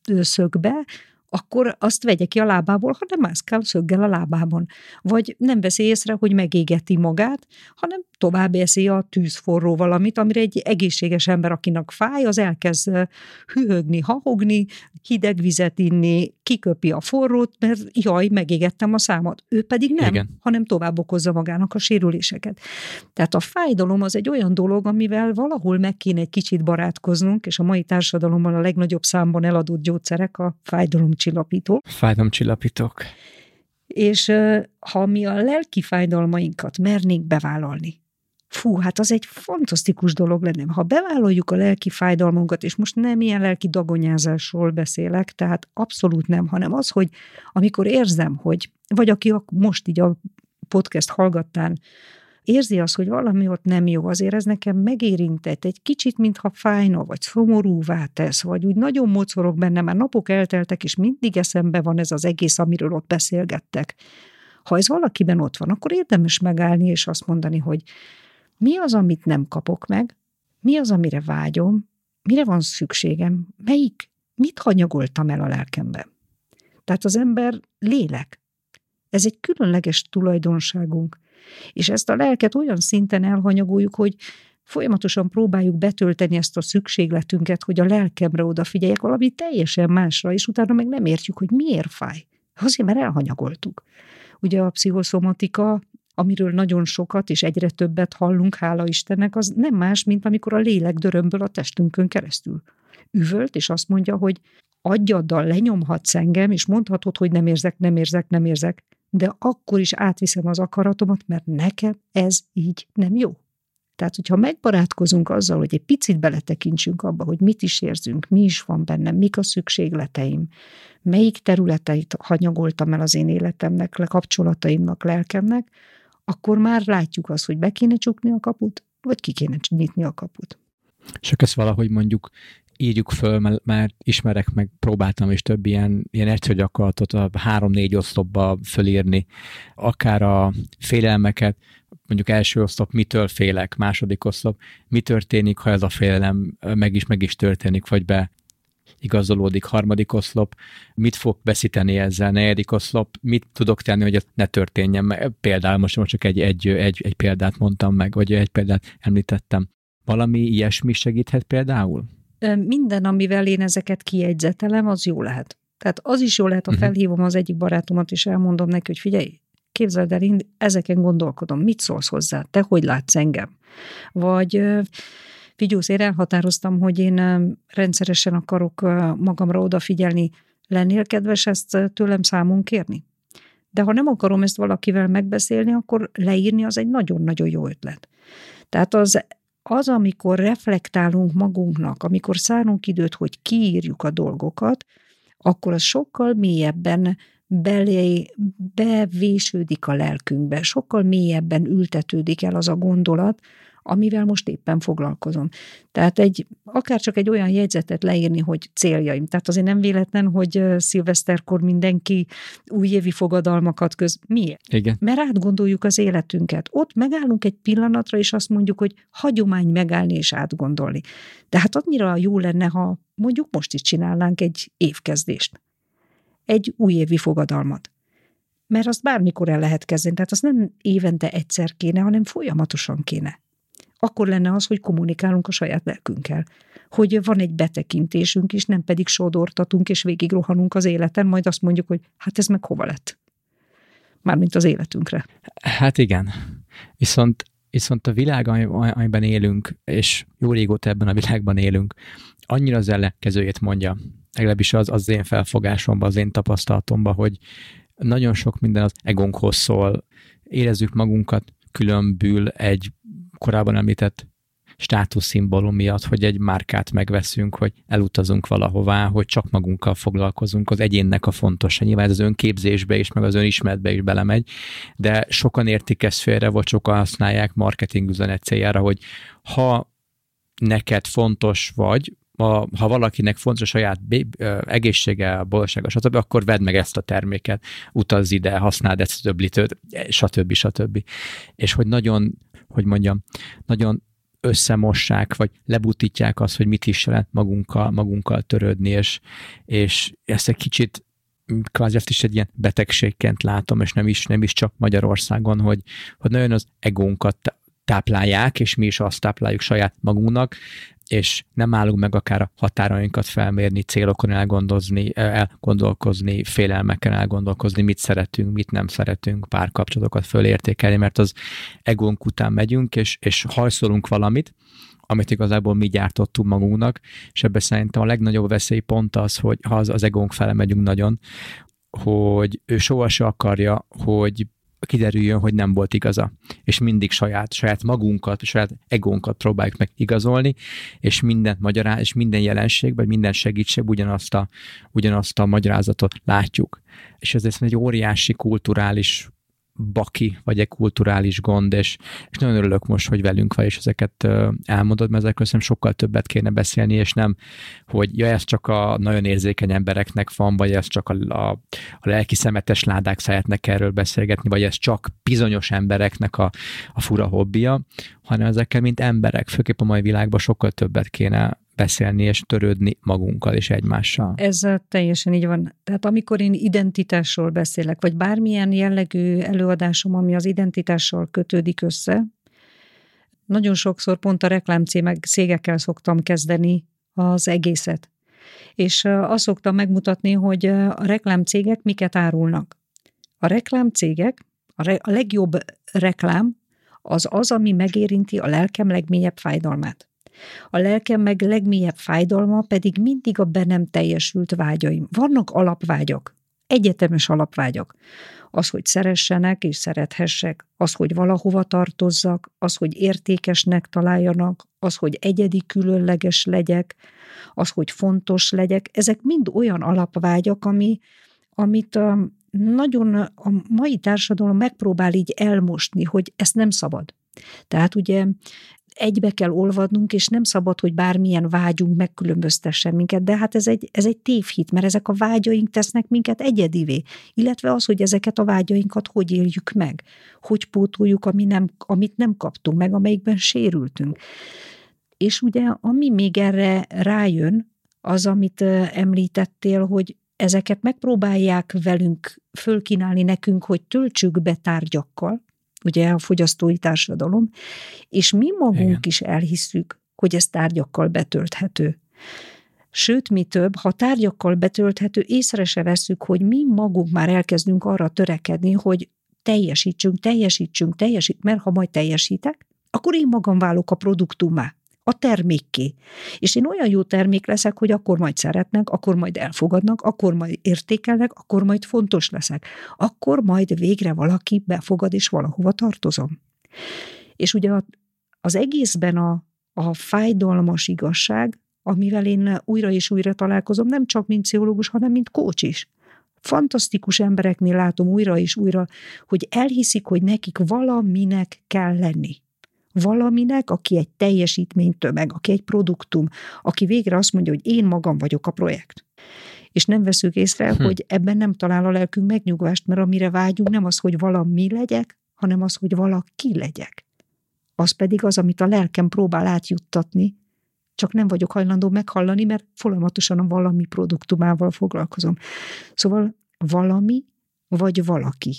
szögbe, akkor azt vegye ki a lábából, ha nem mászkál szöggel a lábában. Vagy nem veszi észre, hogy megégeti magát, hanem tovább eszi a tűzforró valamit, amire egy egészséges ember, akinek fáj, az elkezd hűhögni, hahogni, hideg vizet inni, kiköpi a forrót, mert jaj, megégettem a számat. Ő pedig nem, Igen. hanem tovább okozza magának a sérüléseket. Tehát a fájdalom az egy olyan dolog, amivel valahol meg kéne egy kicsit barátkoznunk, és a mai társadalomban a legnagyobb számban eladott gyógyszerek a fájdalomcsillapító. Fájdalomcsillapítók. És ha mi a lelki fájdalmainkat mernénk bevállalni, fú, hát az egy fantasztikus dolog lenne. Ha bevállaljuk a lelki fájdalmunkat, és most nem ilyen lelki dagonyázásról beszélek, tehát abszolút nem, hanem az, hogy amikor érzem, hogy, vagy aki most így a podcast hallgattán érzi azt, hogy valami ott nem jó, azért ez nekem megérintett, egy kicsit, mintha fájna, vagy szomorúvá tesz, vagy úgy nagyon mocorog benne, már napok elteltek, és mindig eszembe van ez az egész, amiről ott beszélgettek. Ha ez valakiben ott van, akkor érdemes megállni, és azt mondani, hogy mi az, amit nem kapok meg, mi az, amire vágyom, mire van szükségem, melyik, mit hanyagoltam el a lelkemben. Tehát az ember lélek. Ez egy különleges tulajdonságunk. És ezt a lelket olyan szinten elhanyagoljuk, hogy folyamatosan próbáljuk betölteni ezt a szükségletünket, hogy a lelkemre odafigyeljek valami teljesen másra, és utána meg nem értjük, hogy miért fáj. Azért, mert elhanyagoltuk. Ugye a pszichoszomatika, amiről nagyon sokat és egyre többet hallunk, hála Istennek, az nem más, mint amikor a lélek dörömből a testünkön keresztül üvölt, és azt mondja, hogy agyaddal lenyomhatsz engem, és mondhatod, hogy nem érzek, nem érzek, nem érzek, de akkor is átviszem az akaratomat, mert nekem ez így nem jó. Tehát, hogyha megbarátkozunk azzal, hogy egy picit beletekintsünk abba, hogy mit is érzünk, mi is van bennem, mik a szükségleteim, melyik területeit hanyagoltam el az én életemnek, kapcsolataimnak, lelkemnek, akkor már látjuk azt, hogy be kéne csukni a kaput, vagy ki kéne nyitni a kaput. És ezt valahogy mondjuk írjuk föl, mert, mert ismerek, meg próbáltam is több ilyen, ilyen egyszerű gyakorlatot a három-négy oszlopba fölírni, akár a félelmeket, mondjuk első oszlop, mitől félek, második oszlop, mi történik, ha ez a félelem meg is, meg is történik, vagy be igazolódik, harmadik oszlop, mit fog veszíteni ezzel, negyedik oszlop, mit tudok tenni, hogy ne történjen. Például most, most csak egy, egy, egy, egy példát mondtam meg, vagy egy példát említettem. Valami ilyesmi segíthet például? Minden, amivel én ezeket kiegyzetelem, az jó lehet. Tehát az is jó lehet, ha mhm. felhívom az egyik barátomat, és elmondom neki, hogy figyelj, képzeld el, én ezeken gondolkodom, mit szólsz hozzá, te hogy látsz engem? Vagy figyelsz, én elhatároztam, hogy én rendszeresen akarok magamra odafigyelni, lennél kedves ezt tőlem számon kérni? De ha nem akarom ezt valakivel megbeszélni, akkor leírni az egy nagyon-nagyon jó ötlet. Tehát az az, amikor reflektálunk magunknak, amikor szánunk időt, hogy kiírjuk a dolgokat, akkor az sokkal mélyebben belé, bevésődik a lelkünkbe, sokkal mélyebben ültetődik el az a gondolat, amivel most éppen foglalkozom. Tehát egy, akár csak egy olyan jegyzetet leírni, hogy céljaim. Tehát azért nem véletlen, hogy szilveszterkor mindenki újévi fogadalmakat köz. Miért? Igen. Mert átgondoljuk az életünket. Ott megállunk egy pillanatra, és azt mondjuk, hogy hagyomány megállni és átgondolni. De hát annyira jó lenne, ha mondjuk most is csinálnánk egy évkezdést. Egy újévi fogadalmat mert azt bármikor el lehet kezdeni, tehát azt nem évente egyszer kéne, hanem folyamatosan kéne akkor lenne az, hogy kommunikálunk a saját lelkünkkel. Hogy van egy betekintésünk is, nem pedig sodortatunk és végig rohanunk az életen, majd azt mondjuk, hogy hát ez meg hova lett. Mármint az életünkre. Hát igen. Viszont Viszont a világ, amiben élünk, és jó régóta ebben a világban élünk, annyira az ellenkezőjét mondja, legalábbis az, az én felfogásomban, az én tapasztalatomban, hogy nagyon sok minden az egónkhoz szól, érezzük magunkat különbül egy korábban említett státuszszimbólum miatt, hogy egy márkát megveszünk, hogy elutazunk valahová, hogy csak magunkkal foglalkozunk, az egyénnek a fontos. Nyilván ez az önképzésbe is, meg az önismeretbe is belemegy, de sokan értik ezt félre, vagy sokan használják marketing üzenet céljára, hogy ha neked fontos vagy, ha, ha valakinek fontos a saját egészsége, boldogsága, stb., akkor vedd meg ezt a terméket, utazz ide, használd ezt a többlitőt, stb. stb. És hogy nagyon hogy mondjam, nagyon összemossák, vagy lebutítják azt, hogy mit is jelent magunkkal, magunkkal törődni, és, és ezt egy kicsit kvázi ezt is egy ilyen betegségként látom, és nem is, nem is csak Magyarországon, hogy, hogy nagyon az egónkat táplálják, és mi is azt tápláljuk saját magunknak, és nem állunk meg akár a határainkat felmérni, célokon elgondozni, elgondolkozni, félelmeken elgondolkozni, mit szeretünk, mit nem szeretünk, párkapcsolatokat fölértékelni, mert az egónk után megyünk, és, és hajszolunk valamit, amit igazából mi gyártottunk magunknak, és ebben szerintem a legnagyobb veszély pont az, hogy ha az, az egónk fele megyünk nagyon, hogy ő soha se akarja, hogy kiderüljön, hogy nem volt igaza. És mindig saját, saját magunkat, saját egónkat próbáljuk meg igazolni, és mindent magyaráz, és minden jelenség, vagy minden segítség ugyanazt a, ugyanazt a magyarázatot látjuk. És ez egy óriási kulturális baki, vagy egy kulturális gond, és, és nagyon örülök most, hogy velünk vagy, és ezeket elmondod, mert ezekről szerintem sokkal többet kéne beszélni, és nem, hogy ja, ez csak a nagyon érzékeny embereknek van, vagy ez csak a, a, a lelki szemetes ládák szeretnek erről beszélgetni, vagy ez csak bizonyos embereknek a, a fura hobbija, hanem ezekkel, mint emberek, főképp a mai világban sokkal többet kéne beszélni és törődni magunkkal és egymással. Ez teljesen így van. Tehát amikor én identitásról beszélek, vagy bármilyen jellegű előadásom, ami az identitással kötődik össze, nagyon sokszor pont a reklámcégekkel szoktam kezdeni az egészet. És azt szoktam megmutatni, hogy a reklámcégek miket árulnak. A reklámcégek, a, re, a legjobb reklám az az, ami megérinti a lelkem legmélyebb fájdalmát. A lelkem meg legmélyebb fájdalma pedig mindig a be nem teljesült vágyaim. Vannak alapvágyak, egyetemes alapvágyak. Az, hogy szeressenek és szerethessek, az, hogy valahova tartozzak, az, hogy értékesnek találjanak, az, hogy egyedi különleges legyek, az, hogy fontos legyek, ezek mind olyan alapvágyak, ami, amit a, nagyon a mai társadalom megpróbál így elmosni, hogy ezt nem szabad. Tehát ugye egybe kell olvadnunk, és nem szabad, hogy bármilyen vágyunk megkülönböztessen minket, de hát ez egy, ez egy tévhit, mert ezek a vágyaink tesznek minket egyedivé, illetve az, hogy ezeket a vágyainkat hogy éljük meg, hogy pótoljuk, ami nem, amit nem kaptunk meg, amelyikben sérültünk. És ugye, ami még erre rájön, az, amit említettél, hogy ezeket megpróbálják velünk fölkínálni nekünk, hogy töltsük be tárgyakkal, ugye a fogyasztói társadalom, és mi magunk Igen. is elhisszük, hogy ez tárgyakkal betölthető. Sőt, mi több, ha tárgyakkal betölthető, észre se veszük, hogy mi magunk már elkezdünk arra törekedni, hogy teljesítsünk, teljesítsünk, teljesít, mert ha majd teljesítek, akkor én magam válok a produktumá a termékké. És én olyan jó termék leszek, hogy akkor majd szeretnek, akkor majd elfogadnak, akkor majd értékelnek, akkor majd fontos leszek. Akkor majd végre valaki befogad, és valahova tartozom. És ugye az egészben a, a fájdalmas igazság, amivel én újra és újra találkozom, nem csak mint pszichológus, hanem mint kócs is. Fantasztikus embereknél látom újra és újra, hogy elhiszik, hogy nekik valaminek kell lenni valaminek, aki egy teljesítménytömeg, aki egy produktum, aki végre azt mondja, hogy én magam vagyok a projekt. És nem veszük észre, hm. hogy ebben nem talál a lelkünk megnyugvást, mert amire vágyunk nem az, hogy valami legyek, hanem az, hogy valaki legyek. Az pedig az, amit a lelkem próbál átjuttatni, csak nem vagyok hajlandó meghallani, mert folyamatosan a valami produktumával foglalkozom. Szóval valami vagy valaki.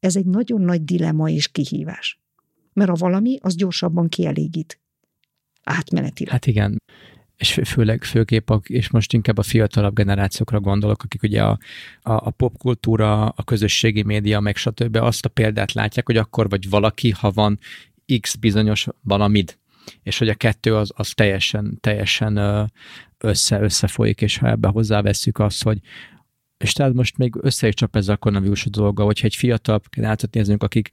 Ez egy nagyon nagy dilema és kihívás mert a valami az gyorsabban kielégít. Átmenetileg. Hát igen, és főleg főképp, a, és most inkább a fiatalabb generációkra gondolok, akik ugye a, a, a popkultúra, a közösségi média, meg stb. azt a példát látják, hogy akkor vagy valaki, ha van X bizonyos valamid, és hogy a kettő az, az teljesen, teljesen össze, összefolyik, és ha ebbe hozzáveszünk azt, hogy és tehát most még össze is csap ez a koronavírus dolga, hogyha egy fiatal generációt nézünk, akik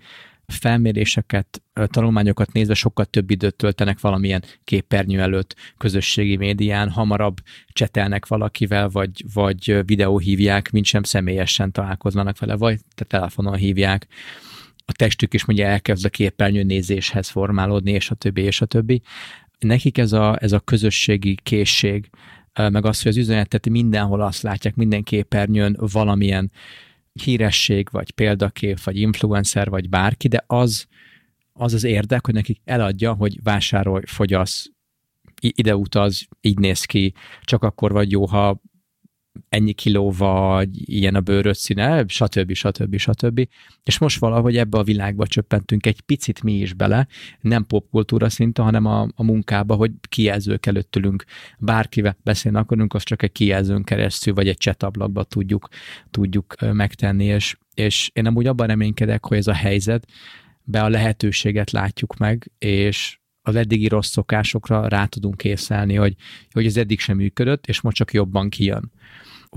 felméréseket, tanulmányokat nézve sokkal több időt töltenek valamilyen képernyő előtt, közösségi médián, hamarabb csetelnek valakivel, vagy, vagy videó hívják, mint sem személyesen találkoznak vele, vagy te telefonon hívják. A testük is mondja elkezd a képernyő nézéshez formálódni, és a többi, és a többi. Nekik ez a, ez a közösségi készség, meg az, hogy az üzenetet mindenhol azt látják, minden képernyőn valamilyen híresség, vagy példakép, vagy influencer, vagy bárki, de az az, az érdek, hogy nekik eladja, hogy vásárolj, fogyasz, ide utaz, így néz ki, csak akkor vagy jó, ha ennyi kiló vagy, ilyen a bőröd színe, stb. stb. stb. És most valahogy ebbe a világba csöppentünk egy picit mi is bele, nem popkultúra szinte, hanem a, a munkába, hogy kijelzők előtt ülünk, bárkivel beszélni akarunk, azt csak egy kijelzőn keresztül, vagy egy csetablakba tudjuk, tudjuk megtenni, és, és én amúgy abban reménykedek, hogy ez a helyzet, be a lehetőséget látjuk meg, és az eddigi rossz szokásokra rá tudunk készelni, hogy, hogy ez eddig sem működött, és most csak jobban kijön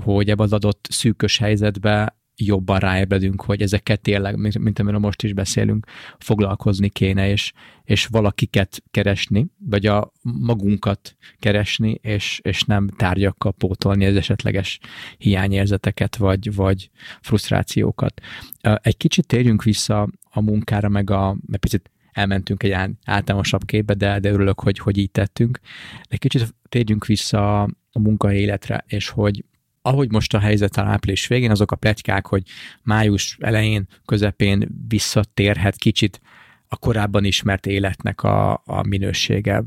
hogy ebben az adott szűkös helyzetben jobban ráébredünk, hogy ezeket tényleg, mint amiről most is beszélünk, foglalkozni kéne, és, és valakiket keresni, vagy a magunkat keresni, és, és nem tárgyakkal pótolni az esetleges hiányérzeteket, vagy, vagy frusztrációkat. Egy kicsit térjünk vissza a munkára, meg a, mert picit elmentünk egy általánosabb képbe, de, de örülök, hogy, hogy így tettünk. Egy kicsit térjünk vissza a munkaéletre, és hogy ahogy most a helyzet a április végén, azok a pletykák, hogy május elején, közepén visszatérhet kicsit a korábban ismert életnek a, a minősége.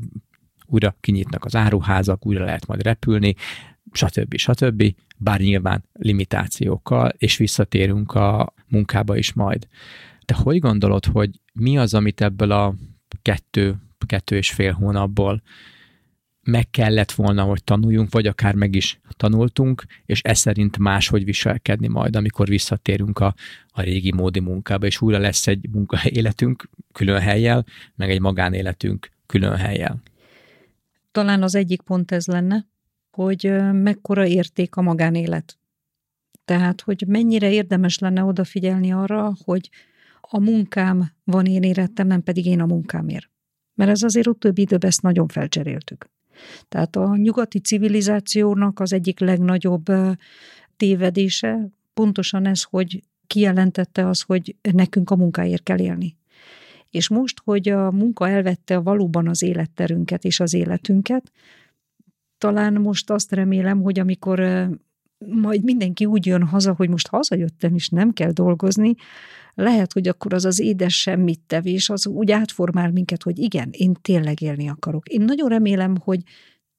Újra kinyitnak az áruházak, újra lehet majd repülni, stb. stb. Bár nyilván limitációkkal, és visszatérünk a munkába is majd. Te hogy gondolod, hogy mi az, amit ebből a kettő, kettő és fél hónapból meg kellett volna, hogy tanuljunk, vagy akár meg is tanultunk, és ez szerint máshogy viselkedni majd, amikor visszatérünk a, a régi módi munkába, és újra lesz egy munkaéletünk külön helyjel, meg egy magánéletünk külön helyjel. Talán az egyik pont ez lenne, hogy mekkora érték a magánélet. Tehát, hogy mennyire érdemes lenne odafigyelni arra, hogy a munkám van én érettem, nem pedig én a munkámért. Mert ez azért utóbbi időben ezt nagyon felcseréltük. Tehát a nyugati civilizációnak az egyik legnagyobb tévedése pontosan ez, hogy kijelentette az, hogy nekünk a munkáért kell élni. És most, hogy a munka elvette valóban az életterünket és az életünket, talán most azt remélem, hogy amikor majd mindenki úgy jön haza, hogy most hazajöttem, és nem kell dolgozni, lehet, hogy akkor az az édes semmit tevés, az úgy átformál minket, hogy igen, én tényleg élni akarok. Én nagyon remélem, hogy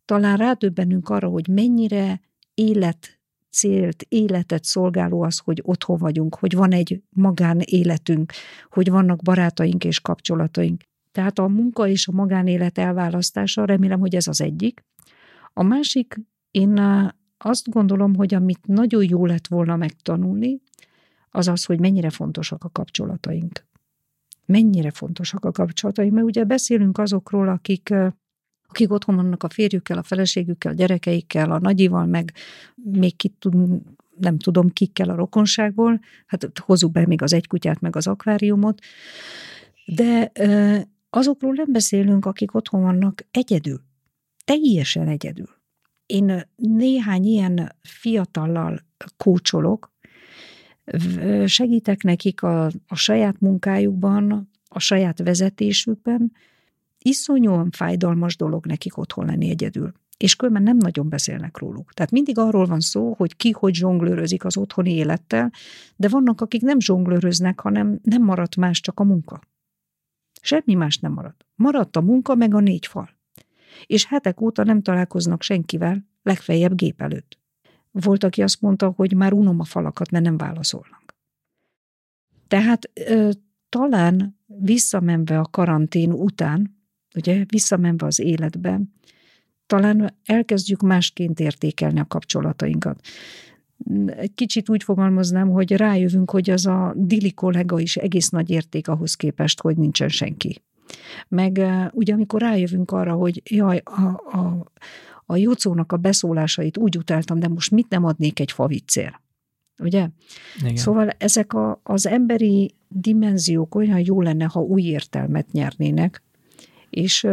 talán rádöbbenünk arra, hogy mennyire élet célt, életet szolgáló az, hogy otthon vagyunk, hogy van egy magánéletünk, hogy vannak barátaink és kapcsolataink. Tehát a munka és a magánélet elválasztása, remélem, hogy ez az egyik. A másik, én azt gondolom, hogy amit nagyon jó lett volna megtanulni, az az, hogy mennyire fontosak a kapcsolataink. Mennyire fontosak a kapcsolataink, mert ugye beszélünk azokról, akik akik otthon vannak a férjükkel, a feleségükkel, a gyerekeikkel, a nagyival, meg még ki tud, nem tudom, kikkel a rokonságból, hát hozzuk be még az egy kutyát, meg az akváriumot, de azokról nem beszélünk, akik otthon vannak egyedül, teljesen egyedül. Én néhány ilyen fiatallal kócsolok, segítek nekik a, a saját munkájukban, a saját vezetésükben, iszonyúan fájdalmas dolog nekik otthon lenni egyedül. És különben nem nagyon beszélnek róluk. Tehát mindig arról van szó, hogy ki hogy zsonglőrözik az otthoni élettel, de vannak, akik nem zsonglőröznek, hanem nem maradt más, csak a munka. Semmi más nem maradt. Maradt a munka, meg a négy fal. És hetek óta nem találkoznak senkivel, legfeljebb gép előtt. Volt, aki azt mondta, hogy már unom a falakat, mert nem válaszolnak. Tehát ö, talán visszamenve a karantén után, ugye visszamenve az életbe, talán elkezdjük másként értékelni a kapcsolatainkat. Egy kicsit úgy fogalmaznám, hogy rájövünk, hogy az a dili kollega is egész nagy érték ahhoz képest, hogy nincsen senki. Meg ugye amikor rájövünk arra, hogy jaj, a, a, a Jócónak a beszólásait úgy utáltam, de most mit nem adnék egy faviccér? Ugye? Igen. Szóval ezek a, az emberi dimenziók olyan jó lenne, ha új értelmet nyernének, és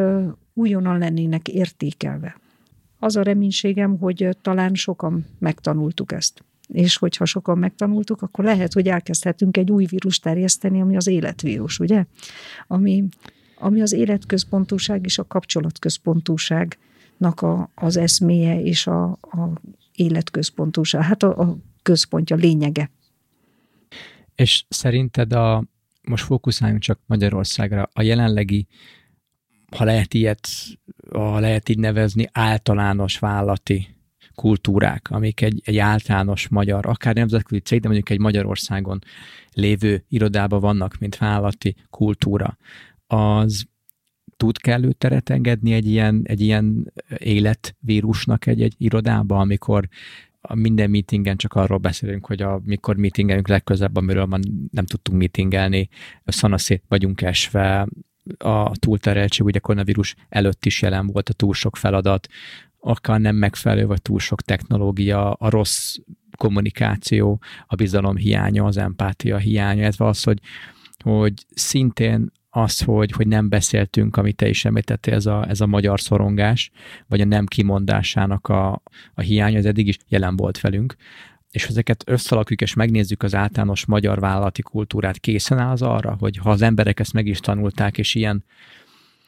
újonnan lennének értékelve. Az a reménységem, hogy talán sokan megtanultuk ezt. És hogyha sokan megtanultuk, akkor lehet, hogy elkezdhetünk egy új vírus terjeszteni, ami az életvírus, ugye? Ami, ami az életközpontúság és a kapcsolatközpontúságnak a, az eszméje és a, a életközpontúság, hát a, a központja, lényege. És szerinted a, most fókuszáljunk csak Magyarországra, a jelenlegi ha lehet ilyet, ha lehet így nevezni, általános vállalati kultúrák, amik egy, egy általános magyar, akár nemzetközi cég, de mondjuk egy Magyarországon lévő irodában vannak, mint vállalati kultúra, az tud kellő teret engedni egy ilyen, egy ilyen életvírusnak egy, egy irodába, amikor a minden meetingen csak arról beszélünk, hogy a, mikor meetingelünk legközelebb, amiről már nem tudtunk meetingelni, szanaszét vagyunk esve, a túltereltség, ugye koronavírus előtt is jelen volt a túl sok feladat, akár nem megfelelő, vagy túl sok technológia, a rossz kommunikáció, a bizalom hiánya, az empátia hiánya, ez az, hogy, hogy szintén az, hogy, hogy nem beszéltünk, amit te is említettél, ez a, ez a magyar szorongás, vagy a nem kimondásának a, a hiánya, ez eddig is jelen volt velünk, és ezeket összalakjuk, és megnézzük az általános magyar vállalati kultúrát, készen áll az arra, hogy ha az emberek ezt meg is tanulták, és ilyen,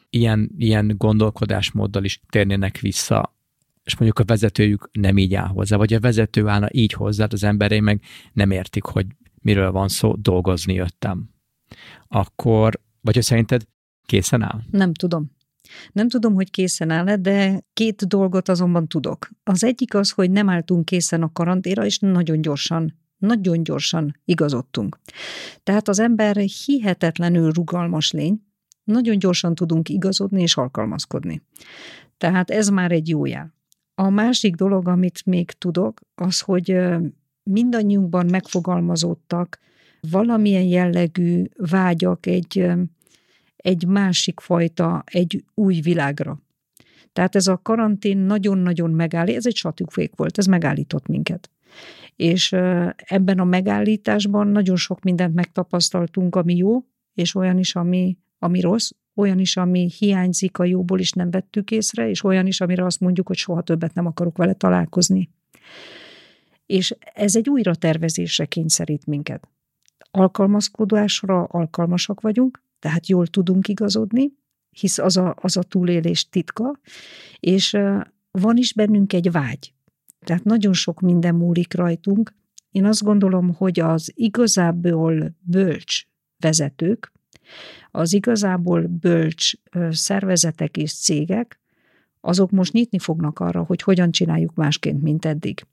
ilyen, ilyen gondolkodásmóddal is térnének vissza, és mondjuk a vezetőjük nem így áll hozzá, vagy a vezető állna így hozzá, az emberei meg nem értik, hogy miről van szó, dolgozni jöttem. Akkor, vagy hogy szerinted készen áll? Nem tudom. Nem tudom, hogy készen áll de két dolgot azonban tudok. Az egyik az, hogy nem álltunk készen a karanténra, és nagyon gyorsan nagyon gyorsan igazodtunk. Tehát az ember hihetetlenül rugalmas lény, nagyon gyorsan tudunk igazodni és alkalmazkodni. Tehát ez már egy jó jel. A másik dolog, amit még tudok, az, hogy mindannyiunkban megfogalmazódtak valamilyen jellegű vágyak egy egy másik fajta, egy új világra. Tehát ez a karantén nagyon-nagyon megállít, ez egy satúfék volt, ez megállított minket. És ebben a megállításban nagyon sok mindent megtapasztaltunk, ami jó, és olyan is, ami, ami rossz, olyan is, ami hiányzik a jóból, is nem vettük észre, és olyan is, amire azt mondjuk, hogy soha többet nem akarok vele találkozni. És ez egy újra tervezésre kényszerít minket. Alkalmazkodásra alkalmasak vagyunk, tehát jól tudunk igazodni, hisz az a, az a túlélés titka, és van is bennünk egy vágy. Tehát nagyon sok minden múlik rajtunk. Én azt gondolom, hogy az igazából bölcs vezetők, az igazából bölcs szervezetek és cégek, azok most nyitni fognak arra, hogy hogyan csináljuk másként, mint eddig.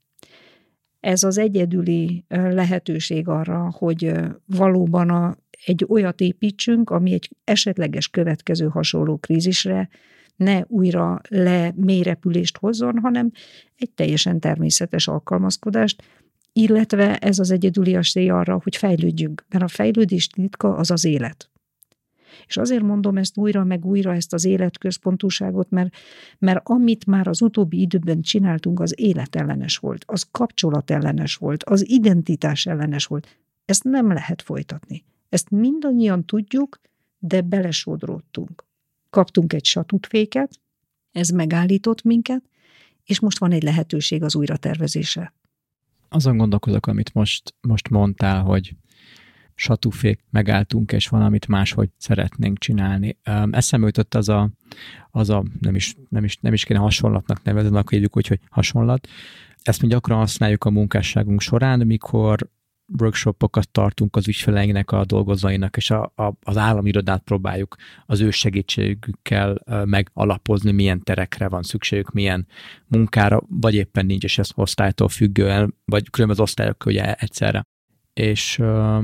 Ez az egyedüli lehetőség arra, hogy valóban a egy olyat építsünk, ami egy esetleges következő hasonló krízisre ne újra le mélyrepülést hozzon, hanem egy teljesen természetes alkalmazkodást, illetve ez az egyedüli esély arra, hogy fejlődjünk, mert a fejlődés titka az az élet. És azért mondom ezt újra meg újra, ezt az életközpontúságot, mert, mert amit már az utóbbi időben csináltunk, az életellenes volt, az kapcsolatellenes volt, az identitás ellenes volt. Ezt nem lehet folytatni. Ezt mindannyian tudjuk, de belesodródtunk. Kaptunk egy satutféket, ez megállított minket, és most van egy lehetőség az újratervezése. Azon gondolkozok, amit most, most mondtál, hogy satúfék, megálltunk, és valamit máshogy szeretnénk csinálni. Eszembe jutott az a, az a nem, is, nem, is, nem is kéne hasonlatnak nevezni, akkor hívjuk úgy, hogy hasonlat. Ezt mi gyakran használjuk a munkásságunk során, mikor workshopokat tartunk az ügyfeleinknek, a dolgozóinak, és a, a, az államirodát próbáljuk az ő segítségükkel megalapozni, milyen terekre van szükségük, milyen munkára, vagy éppen nincs, és ez osztálytól függően, vagy különböző osztályok ugye egyszerre. És uh,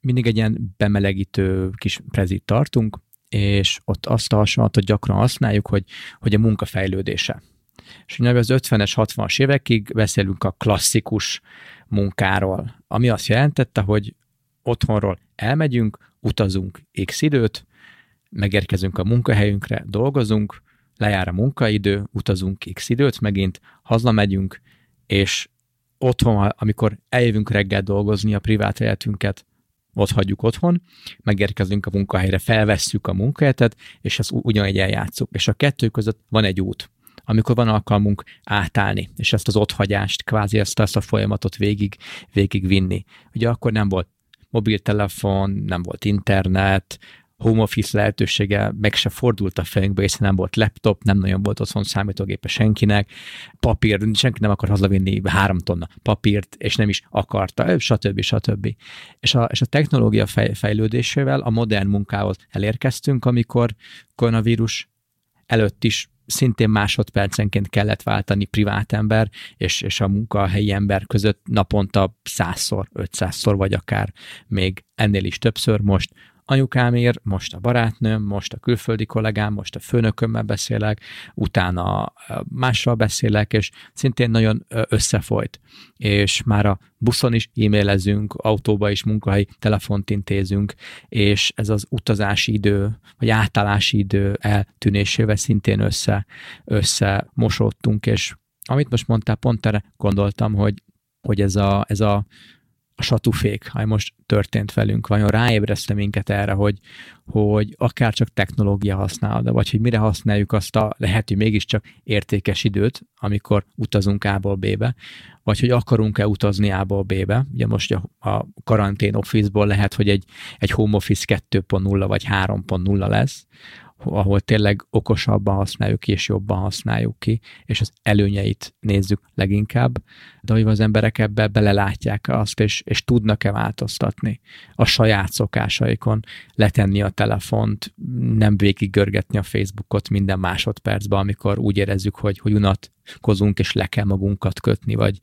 mindig egy ilyen bemelegítő kis prezit tartunk, és ott azt a hasonlatot gyakran használjuk, hogy, hogy a munka fejlődése. És ugye az 50-es, 60-as évekig beszélünk a klasszikus munkáról, ami azt jelentette, hogy otthonról elmegyünk, utazunk x időt, megérkezünk a munkahelyünkre, dolgozunk, lejár a munkaidő, utazunk x időt, megint hazamegyünk, és otthon, amikor eljövünk reggel dolgozni a privát életünket, ott hagyjuk otthon, megérkezünk a munkahelyre, felvesszük a munkahetet, és ezt ugyanígy eljátszuk. És a kettő között van egy út amikor van alkalmunk átállni, és ezt az otthagyást, kvázi ezt, ezt a folyamatot végig, végig vinni. Ugye akkor nem volt mobiltelefon, nem volt internet, home office lehetősége meg se fordult a fejünkbe, hiszen nem volt laptop, nem nagyon volt otthon számítógépe senkinek, papír, senki nem akar hazavinni három tonna papírt, és nem is akarta, stb. stb. És a, és a technológia fej, fejlődésével a modern munkához elérkeztünk, amikor koronavírus előtt is szintén másodpercenként kellett váltani privát ember és, és a munkahelyi ember között naponta százszor, ötszázszor, vagy akár még ennél is többször. Most anyukámért, most a barátnőm, most a külföldi kollégám, most a főnökömmel beszélek, utána mással beszélek, és szintén nagyon összefolyt. És már a buszon is e-mailezünk, autóba is munkahelyi telefont intézünk, és ez az utazási idő, vagy átállási idő eltűnésével szintén össze, össze mosódtunk, és amit most mondtál, pont erre gondoltam, hogy, hogy ez a, ez a a satufék, ha most történt velünk, vajon ráébreszte minket erre, hogy, hogy akár csak technológia használata, vagy hogy mire használjuk azt a lehet, hogy mégiscsak értékes időt, amikor utazunk A-ból B-be, vagy hogy akarunk-e utazni A-ból B-be. Ugye most a, a karantén office-ból lehet, hogy egy, egy home office 2.0 vagy 3.0 lesz, ahol tényleg okosabban használjuk ki, és jobban használjuk ki, és az előnyeit nézzük leginkább, de hogy az emberek ebbe belelátják azt, és, és tudnak-e változtatni a saját szokásaikon, letenni a telefont, nem végig görgetni a Facebookot minden másodpercben, amikor úgy érezzük, hogy, hogy unatkozunk, és le kell magunkat kötni, vagy,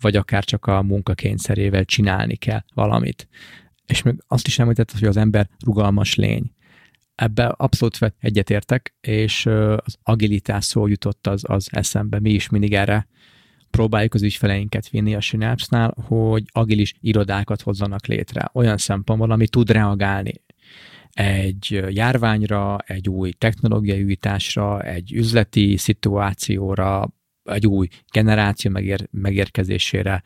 vagy akár csak a munkakényszerével csinálni kell valamit. És még azt is említett, hogy az ember rugalmas lény Ebbe abszolút egyetértek, és az agilitás szó jutott az, az eszembe. Mi is mindig erre próbáljuk az ügyfeleinket vinni a Synapse-nál, hogy agilis irodákat hozzanak létre. Olyan szempontból, ami tud reagálni egy járványra, egy új technológiai újításra, egy üzleti szituációra, egy új generáció megér, megérkezésére,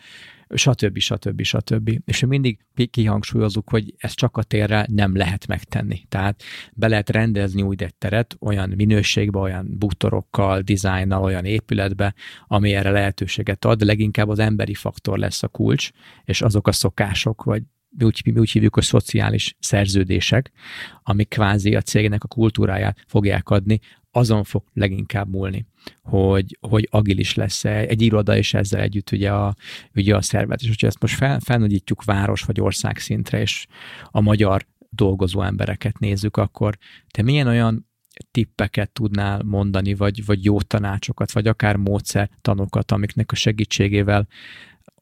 stb. stb. stb. És mi mindig kihangsúlyozunk, hogy ezt csak a térrel nem lehet megtenni. Tehát be lehet rendezni úgy egy teret olyan minőségbe, olyan bútorokkal, dizájnnal, olyan épületbe, ami erre lehetőséget ad, de leginkább az emberi faktor lesz a kulcs, és azok a szokások, vagy mi úgy, mi úgy hívjuk, hogy szociális szerződések, amik kvázi a cégnek a kultúráját fogják adni, azon fog leginkább múlni, hogy, hogy agilis lesz -e egy iroda, és ezzel együtt ugye a, ugye a szervet. És hogyha ezt most fel, felnagyítjuk város vagy ország szintre, és a magyar dolgozó embereket nézzük, akkor te milyen olyan tippeket tudnál mondani, vagy, vagy jó tanácsokat, vagy akár módszertanokat, amiknek a segítségével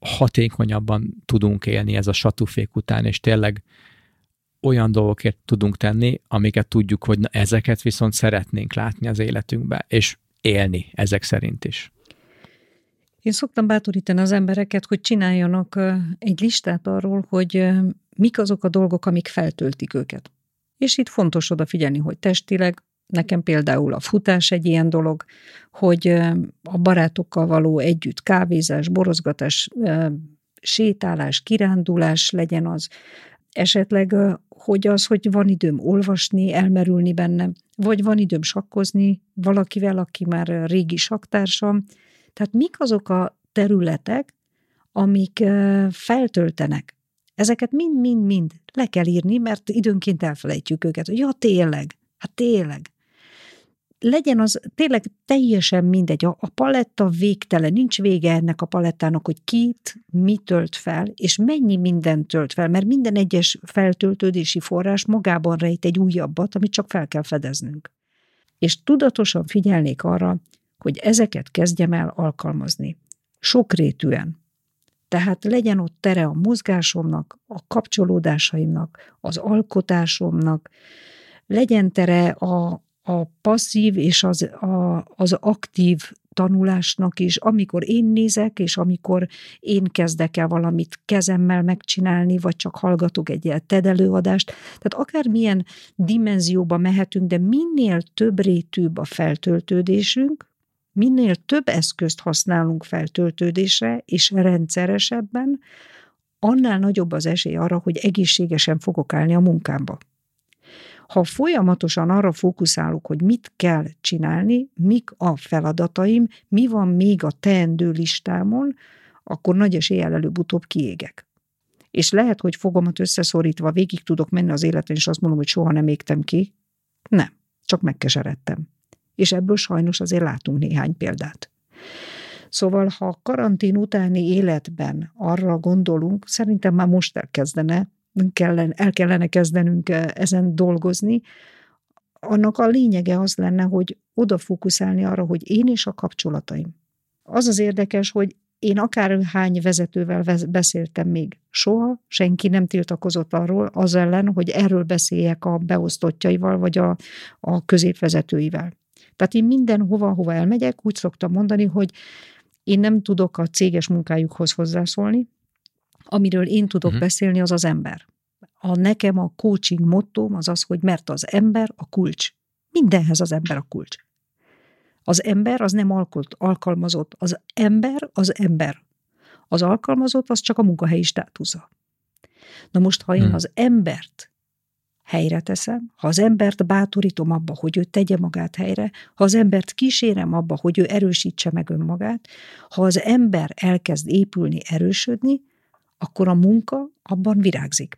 hatékonyabban tudunk élni ez a satufék után, és tényleg olyan dolgokért tudunk tenni, amiket tudjuk, hogy na, ezeket viszont szeretnénk látni az életünkbe, és élni ezek szerint is. Én szoktam bátorítani az embereket, hogy csináljanak egy listát arról, hogy mik azok a dolgok, amik feltöltik őket. És itt fontos odafigyelni, hogy testileg, nekem például a futás egy ilyen dolog, hogy a barátokkal való együtt kávézás, borozgatás, sétálás, kirándulás legyen az, esetleg hogy az, hogy van időm olvasni, elmerülni benne, vagy van időm sakkozni valakivel, aki már régi saktársam. Tehát mik azok a területek, amik feltöltenek. Ezeket mind-mind-mind le kell írni, mert időnként elfelejtjük őket, hogy ja, tényleg, hát tényleg legyen az tényleg teljesen mindegy, a, a paletta végtelen, nincs vége ennek a palettának, hogy kit, mi tölt fel, és mennyi mindent tölt fel, mert minden egyes feltöltődési forrás magában rejt egy újabbat, amit csak fel kell fedeznünk. És tudatosan figyelnék arra, hogy ezeket kezdjem el alkalmazni. Sokrétűen. Tehát legyen ott tere a mozgásomnak, a kapcsolódásaimnak, az alkotásomnak, legyen tere a, a passzív és az, a, az aktív tanulásnak is, amikor én nézek, és amikor én kezdek el valamit kezemmel megcsinálni, vagy csak hallgatok egy TED előadást. Tehát akármilyen dimenzióba mehetünk, de minél több rétűbb a feltöltődésünk, minél több eszközt használunk feltöltődésre, és rendszeresebben, annál nagyobb az esély arra, hogy egészségesen fogok állni a munkámba. Ha folyamatosan arra fókuszálok, hogy mit kell csinálni, mik a feladataim, mi van még a teendő listámon, akkor nagy eséllyel előbb-utóbb kiégek. És lehet, hogy fogamat összeszorítva végig tudok menni az életen, és azt mondom, hogy soha nem égtem ki. Nem, csak megkeseredtem. És ebből sajnos azért látunk néhány példát. Szóval, ha a karantén utáni életben arra gondolunk, szerintem már most elkezdene kellene, el kellene kezdenünk ezen dolgozni, annak a lényege az lenne, hogy odafókuszálni arra, hogy én és a kapcsolataim. Az az érdekes, hogy én akárhány vezetővel beszéltem még, soha senki nem tiltakozott arról az ellen, hogy erről beszéljek a beosztottjaival, vagy a, a középvezetőivel. Tehát én mindenhova, hova elmegyek, úgy szoktam mondani, hogy én nem tudok a céges munkájukhoz hozzászólni, amiről én tudok uh-huh. beszélni, az az ember. A nekem a coaching mottóm az az, hogy mert az ember a kulcs. Mindenhez az ember a kulcs. Az ember az nem alkot, alkalmazott, az ember az ember. Az alkalmazott az csak a munkahelyi státusza. Na most, ha én hmm. az embert helyre teszem, ha az embert bátorítom abba, hogy ő tegye magát helyre, ha az embert kísérem abba, hogy ő erősítse meg önmagát, ha az ember elkezd épülni, erősödni, akkor a munka abban virágzik.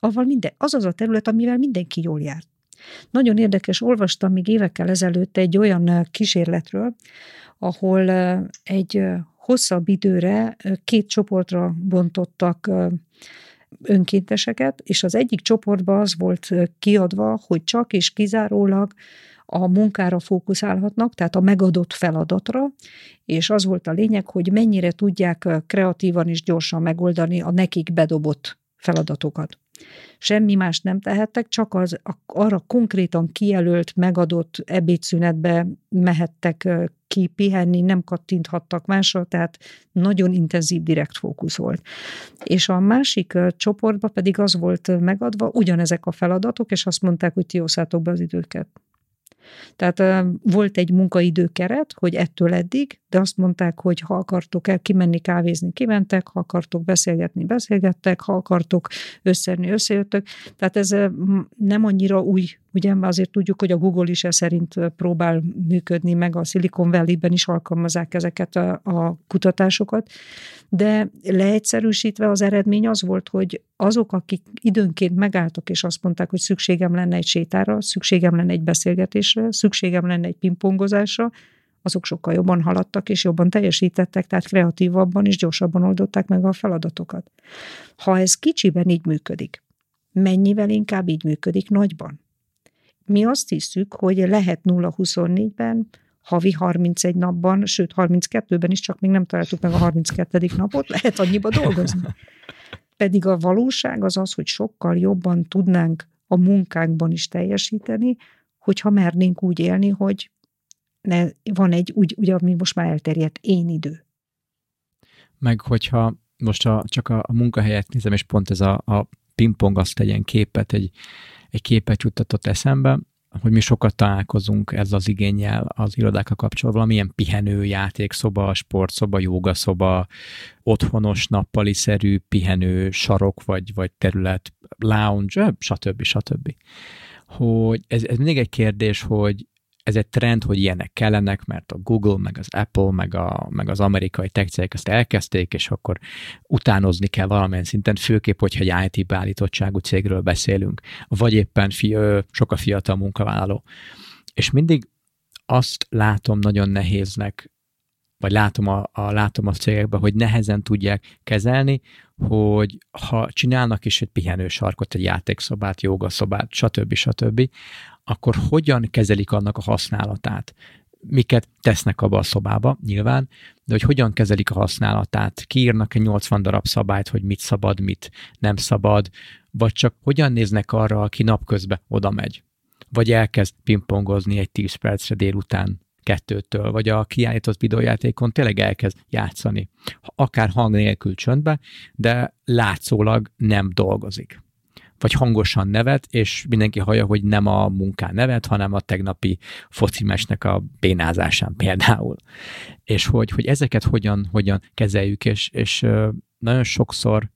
Avval minden, az az a terület, amivel mindenki jól járt. Nagyon érdekes, olvastam még évekkel ezelőtt egy olyan kísérletről, ahol egy hosszabb időre két csoportra bontottak önkénteseket, és az egyik csoportban az volt kiadva, hogy csak és kizárólag a munkára fókuszálhatnak, tehát a megadott feladatra, és az volt a lényeg, hogy mennyire tudják kreatívan és gyorsan megoldani a nekik bedobott feladatokat. Semmi más nem tehettek, csak az arra konkrétan kijelölt, megadott ebédszünetbe mehettek ki pihenni, nem kattinthattak másra, tehát nagyon intenzív direkt fókusz volt. És a másik csoportba pedig az volt megadva, ugyanezek a feladatok, és azt mondták, hogy ti be az időket. Tehát volt egy munkaidőkeret, hogy ettől eddig, de azt mondták, hogy ha akartok el kimenni kávézni, kimentek, ha akartok beszélgetni, beszélgettek, ha akartok összerni, összejöttök. Tehát ez nem annyira új, ugye azért tudjuk, hogy a Google is e szerint próbál működni, meg a Silicon Valley-ben is alkalmazzák ezeket a, a kutatásokat, de leegyszerűsítve az eredmény az volt, hogy azok, akik időnként megálltak, és azt mondták, hogy szükségem lenne egy sétára, szükségem lenne egy beszélgetésre, szükségem lenne egy pingpongozásra, azok sokkal jobban haladtak és jobban teljesítettek, tehát kreatívabban és gyorsabban oldották meg a feladatokat. Ha ez kicsiben így működik, mennyivel inkább így működik nagyban? Mi azt hiszük, hogy lehet 0-24-ben, havi 31 napban, sőt 32-ben is, csak még nem találtuk meg a 32. napot, lehet annyiba dolgozni. Pedig a valóság az az, hogy sokkal jobban tudnánk a munkánkban is teljesíteni, hogyha mernénk úgy élni, hogy ne, van egy, úgy, ugye, ami most már elterjedt, én idő. Meg hogyha most a, csak a, a munkahelyet nézem, és pont ez a, a pingpong azt tegyen képet, egy, egy képet juttatott eszembe, hogy mi sokat találkozunk ez az igényel az irodákkal kapcsolatban, valamilyen pihenő, játékszoba, sportszoba, jogaszoba, otthonos, nappali-szerű pihenő, sarok vagy, vagy terület, lounge, stb. stb. Hogy ez, ez mindig egy kérdés, hogy ez egy trend, hogy ilyenek kellenek, mert a Google, meg az Apple, meg, a, meg az amerikai tech cégek ezt elkezdték, és akkor utánozni kell valamilyen szinten, főképp, hogyha egy IT beállítottságú cégről beszélünk, vagy éppen fi, ö, sokkal fiatal munkavállaló. És mindig azt látom nagyon nehéznek, vagy látom a, a, látom a cégekben, hogy nehezen tudják kezelni, hogy ha csinálnak is egy pihenősarkot, egy játékszobát, jogaszobát, stb. stb., akkor hogyan kezelik annak a használatát? Miket tesznek abba a szobába, nyilván, de hogy hogyan kezelik a használatát? Kiírnak egy 80 darab szabályt, hogy mit szabad, mit nem szabad, vagy csak hogyan néznek arra, aki napközben oda megy? Vagy elkezd pingpongozni egy 10 percre délután kettőtől, vagy a kiállított videójátékon tényleg elkezd játszani. Akár hang nélkül csöndbe, de látszólag nem dolgozik vagy hangosan nevet, és mindenki hallja, hogy nem a munkán nevet, hanem a tegnapi focimesnek a bénázásán például. És hogy, hogy ezeket hogyan, hogyan kezeljük, és, és nagyon sokszor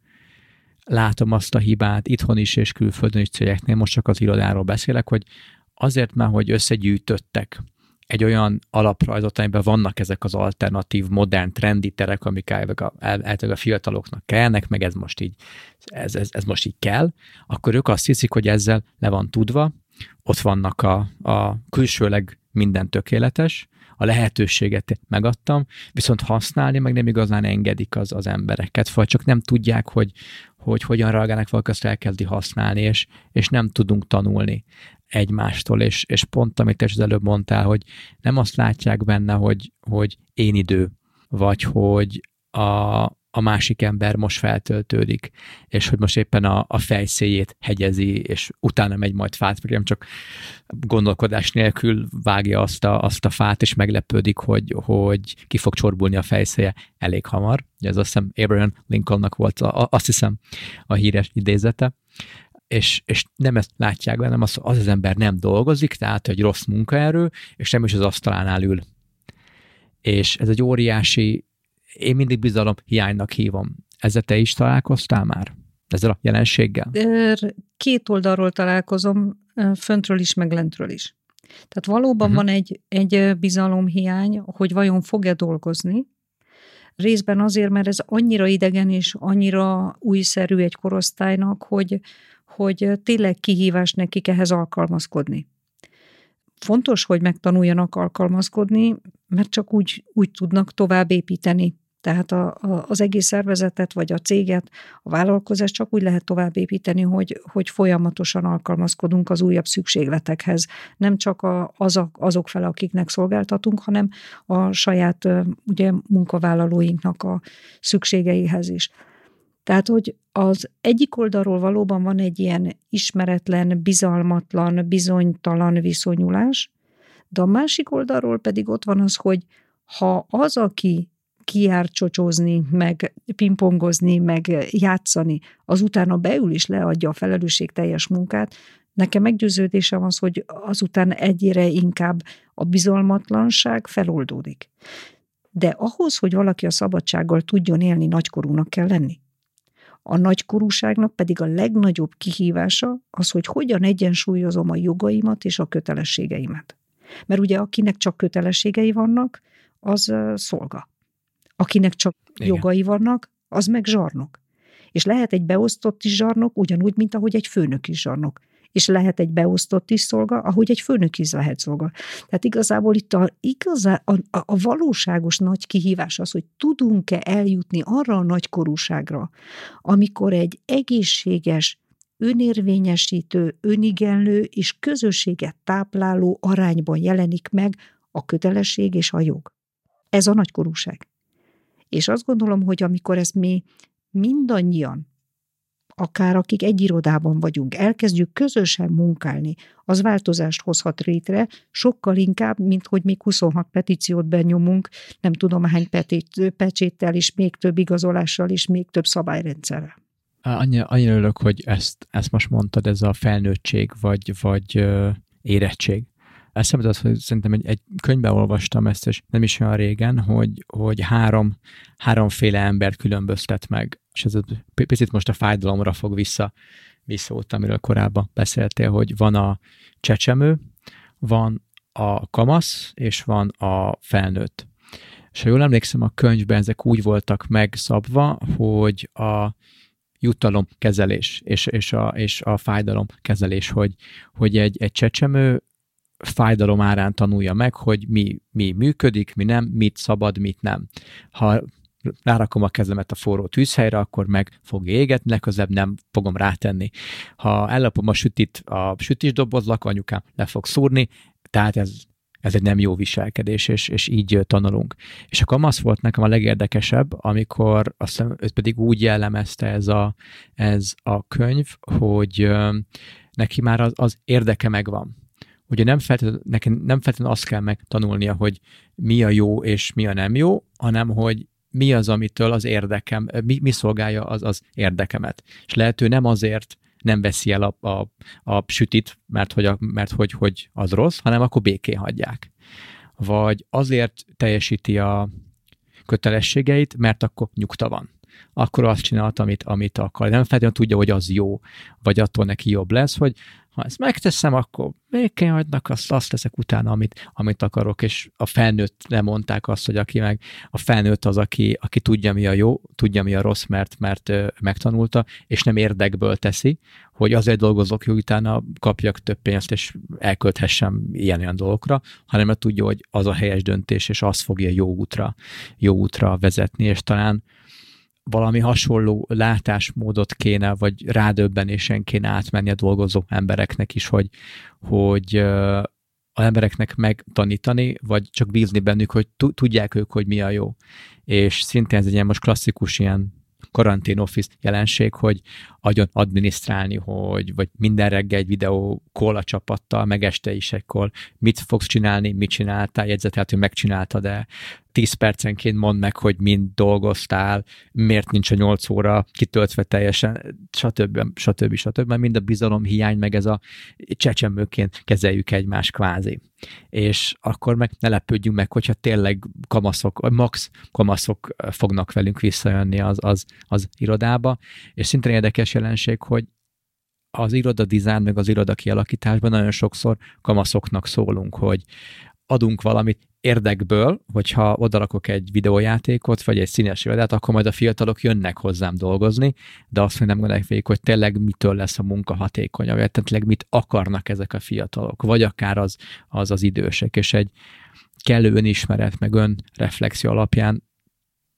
látom azt a hibát itthon is és külföldön is cégeknél, most csak az irodáról beszélek, hogy azért már, hogy összegyűjtöttek egy olyan alaprajzot, amiben vannak ezek az alternatív, modern, trendi terek, amik elvileg a fiataloknak kellnek, meg ez most így, ez, ez, ez most így kell, akkor ők azt hiszik, hogy ezzel le van tudva, ott vannak a, a külsőleg minden tökéletes, a lehetőséget megadtam, viszont használni meg nem igazán engedik az, az embereket, vagy csak nem tudják, hogy, hogy hogyan reagálnak valaki, azt elkezdi használni, és, és nem tudunk tanulni egymástól, és, és pont amit te az előbb mondtál, hogy nem azt látják benne, hogy, hogy én idő, vagy hogy a, a másik ember most feltöltődik, és hogy most éppen a, a fejszéjét hegyezi, és utána megy majd fát, vagy nem csak gondolkodás nélkül vágja azt a, azt a fát, és meglepődik, hogy, hogy ki fog csorbulni a fejszéje elég hamar. Ez azt hiszem Abraham Lincolnnak volt, a, azt hiszem, a híres idézete. És, és nem ezt látják be, hanem az, az az ember nem dolgozik, tehát egy rossz munkaerő, és nem is az asztalánál ül. És ez egy óriási én mindig bizalom hiánynak hívom. Ezzel te is találkoztál már? Ezzel a jelenséggel? Két oldalról találkozom, föntről is, meg lentről is. Tehát valóban uh-huh. van egy, egy bizalomhiány, hogy vajon fog-e dolgozni, részben azért, mert ez annyira idegen és annyira újszerű egy korosztálynak, hogy, hogy tényleg kihívás nekik ehhez alkalmazkodni. Fontos, hogy megtanuljanak alkalmazkodni, mert csak úgy, úgy tudnak tovább építeni tehát a, a, az egész szervezetet, vagy a céget, a vállalkozást csak úgy lehet tovább építeni, hogy, hogy folyamatosan alkalmazkodunk az újabb szükségletekhez. Nem csak a, azok, azok fel, akiknek szolgáltatunk, hanem a saját ugye, munkavállalóinknak a szükségeihez is. Tehát, hogy az egyik oldalról valóban van egy ilyen ismeretlen, bizalmatlan, bizonytalan viszonyulás, de a másik oldalról pedig ott van az, hogy ha az, aki kijár csocsozni, meg pingpongozni, meg játszani, azután beül és leadja a felelősség teljes munkát, nekem meggyőződésem az, hogy azután egyre inkább a bizalmatlanság feloldódik. De ahhoz, hogy valaki a szabadsággal tudjon élni, nagykorúnak kell lenni. A nagykorúságnak pedig a legnagyobb kihívása az, hogy hogyan egyensúlyozom a jogaimat és a kötelességeimet. Mert ugye akinek csak kötelességei vannak, az szolga. Akinek csak Igen. jogai vannak, az meg zsarnok. És lehet egy beosztott is zsarnok, ugyanúgy, mint ahogy egy főnök is zsarnok. És lehet egy beosztott is szolga, ahogy egy főnök is lehet szolga. Tehát igazából itt a, igazá, a, a, valóságos nagy kihívás az, hogy tudunk-e eljutni arra a nagykorúságra, amikor egy egészséges, önérvényesítő, önigenlő és közösséget tápláló arányban jelenik meg a kötelesség és a jog. Ez a nagykorúság. És azt gondolom, hogy amikor ezt mi mindannyian, akár akik egy irodában vagyunk, elkezdjük közösen munkálni, az változást hozhat létre, sokkal inkább, mint hogy még 26 petíciót benyomunk, nem tudom hány petit, pecséttel és még több igazolással és még több szabályrendszerrel. Annyira, annyira örülök, hogy ezt, ezt most mondtad, ez a felnőttség vagy, vagy érettség. Eszembe az, hogy szerintem egy, egy könyvben olvastam ezt, és nem is olyan régen, hogy, hogy három, háromféle ember különböztet meg, és ez picit most a fájdalomra fog vissza, visszaút, amiről korábban beszéltél, hogy van a csecsemő, van a kamasz, és van a felnőtt. És ha jól emlékszem, a könyvben ezek úgy voltak megszabva, hogy a jutalomkezelés és, és, a, és a fájdalomkezelés, hogy, hogy egy, egy csecsemő fájdalom árán tanulja meg, hogy mi, mi működik, mi nem, mit szabad, mit nem. Ha rárakom a kezemet a forró tűzhelyre, akkor meg fog égetni, legközelebb nem fogom rátenni. Ha ellapom a sütit a sütisdobozlak, anyukám le fog szúrni, tehát ez, ez egy nem jó viselkedés, és, és így tanulunk. És a kamasz volt nekem a legérdekesebb, amikor azt hiszem, ő pedig úgy jellemezte ez a, ez a könyv, hogy neki már az, az érdeke megvan ugye nem feltétlenül, nekem nem feltétlenül azt kell megtanulnia, hogy mi a jó és mi a nem jó, hanem hogy mi az, amitől az érdekem, mi, mi szolgálja az, az érdekemet. És lehető nem azért nem veszi el a, a, a sütit, mert, hogy, a, mert hogy, hogy az rossz, hanem akkor békén hagyják. Vagy azért teljesíti a kötelességeit, mert akkor nyugta van akkor azt csinált, amit, amit akar. Nem feltétlenül tudja, hogy az jó, vagy attól neki jobb lesz, hogy ha ezt megteszem, akkor békén hagynak, azt, azt teszek utána, amit, amit akarok, és a felnőtt nem mondták azt, hogy aki meg, a felnőtt az, aki, aki tudja, mi a jó, tudja, mi a rossz, mert, mert megtanulta, és nem érdekből teszi, hogy azért dolgozok, hogy utána kapjak több pénzt, és elkölthessem ilyen-olyan dolgokra, hanem mert tudja, hogy az a helyes döntés, és az fogja jó útra, jó útra vezetni, és talán valami hasonló látásmódot kéne, vagy rádöbbenésen kéne átmenni a dolgozó embereknek is, hogy, hogy az embereknek megtanítani, vagy csak bízni bennük, hogy tudják ők, hogy mi a jó. És szintén ez egy ilyen most klasszikus ilyen karantén office jelenség, hogy agyon adminisztrálni, hogy vagy minden reggel egy videó call a csapattal, meg este is egy mit fogsz csinálni, mit csináltál, jegyzetelt, hogy megcsináltad de 10 percenként mondd meg, hogy mind dolgoztál, miért nincs a 8 óra kitöltve teljesen, stb. stb. stb. Mert mind a bizalom hiány, meg ez a csecsemőként kezeljük egymást kvázi. És akkor meg ne lepődjünk meg, hogyha tényleg kamaszok, max kamaszok fognak velünk visszajönni az, az, az irodába, és szintén érdekes jelenség, hogy az iroda dizájn, meg az iroda kialakításban nagyon sokszor kamaszoknak szólunk, hogy adunk valamit érdekből, hogyha odarakok egy videójátékot, vagy egy színes irodát, akkor majd a fiatalok jönnek hozzám dolgozni, de azt nem gondolják végig, hogy tényleg mitől lesz a munka hatékonyabb, tényleg mit akarnak ezek a fiatalok, vagy akár az az, az idősek, és egy kellő önismeret, meg önreflexió alapján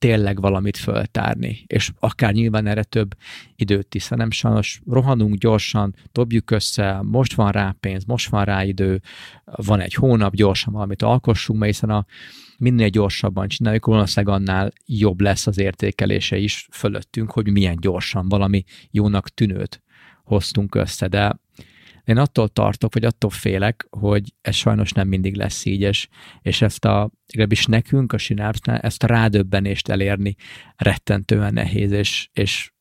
tényleg valamit föltárni, és akár nyilván erre több időt is, hanem sajnos rohanunk gyorsan, dobjuk össze, most van rá pénz, most van rá idő, van egy hónap, gyorsan valamit alkossunk, mert hiszen a minél gyorsabban csináljuk, valószínűleg annál jobb lesz az értékelése is fölöttünk, hogy milyen gyorsan valami jónak tűnőt hoztunk össze, de én attól tartok, vagy attól félek, hogy ez sajnos nem mindig lesz így, és, és ezt a, legalábbis nekünk a Synapse-nál ezt a rádöbbenést elérni rettentően nehéz, és, és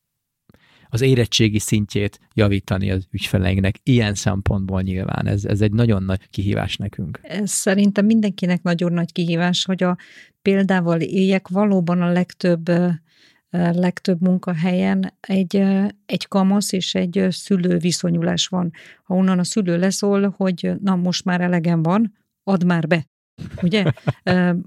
az érettségi szintjét javítani az ügyfeleinknek. Ilyen szempontból nyilván ez, ez egy nagyon nagy kihívás nekünk. Ez szerintem mindenkinek nagyon nagy kihívás, hogy a példával éljek valóban a legtöbb legtöbb munkahelyen egy, egy kamasz és egy szülő viszonyulás van. Ha onnan a szülő leszól, hogy na most már elegem van, add már be. Ugye?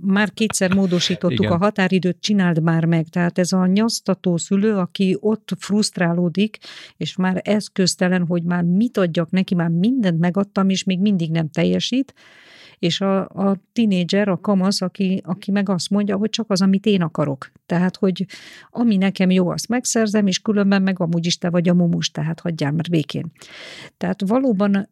Már kétszer módosítottuk Igen. a határidőt, csináld már meg. Tehát ez a nyasztató szülő, aki ott frusztrálódik, és már eszköztelen, hogy már mit adjak neki, már mindent megadtam, és még mindig nem teljesít, és a, a tinédzser, a kamasz, aki, aki meg azt mondja, hogy csak az, amit én akarok. Tehát, hogy ami nekem jó, azt megszerzem, és különben meg amúgy is te vagy a mumus, tehát hagyjál már békén. Tehát valóban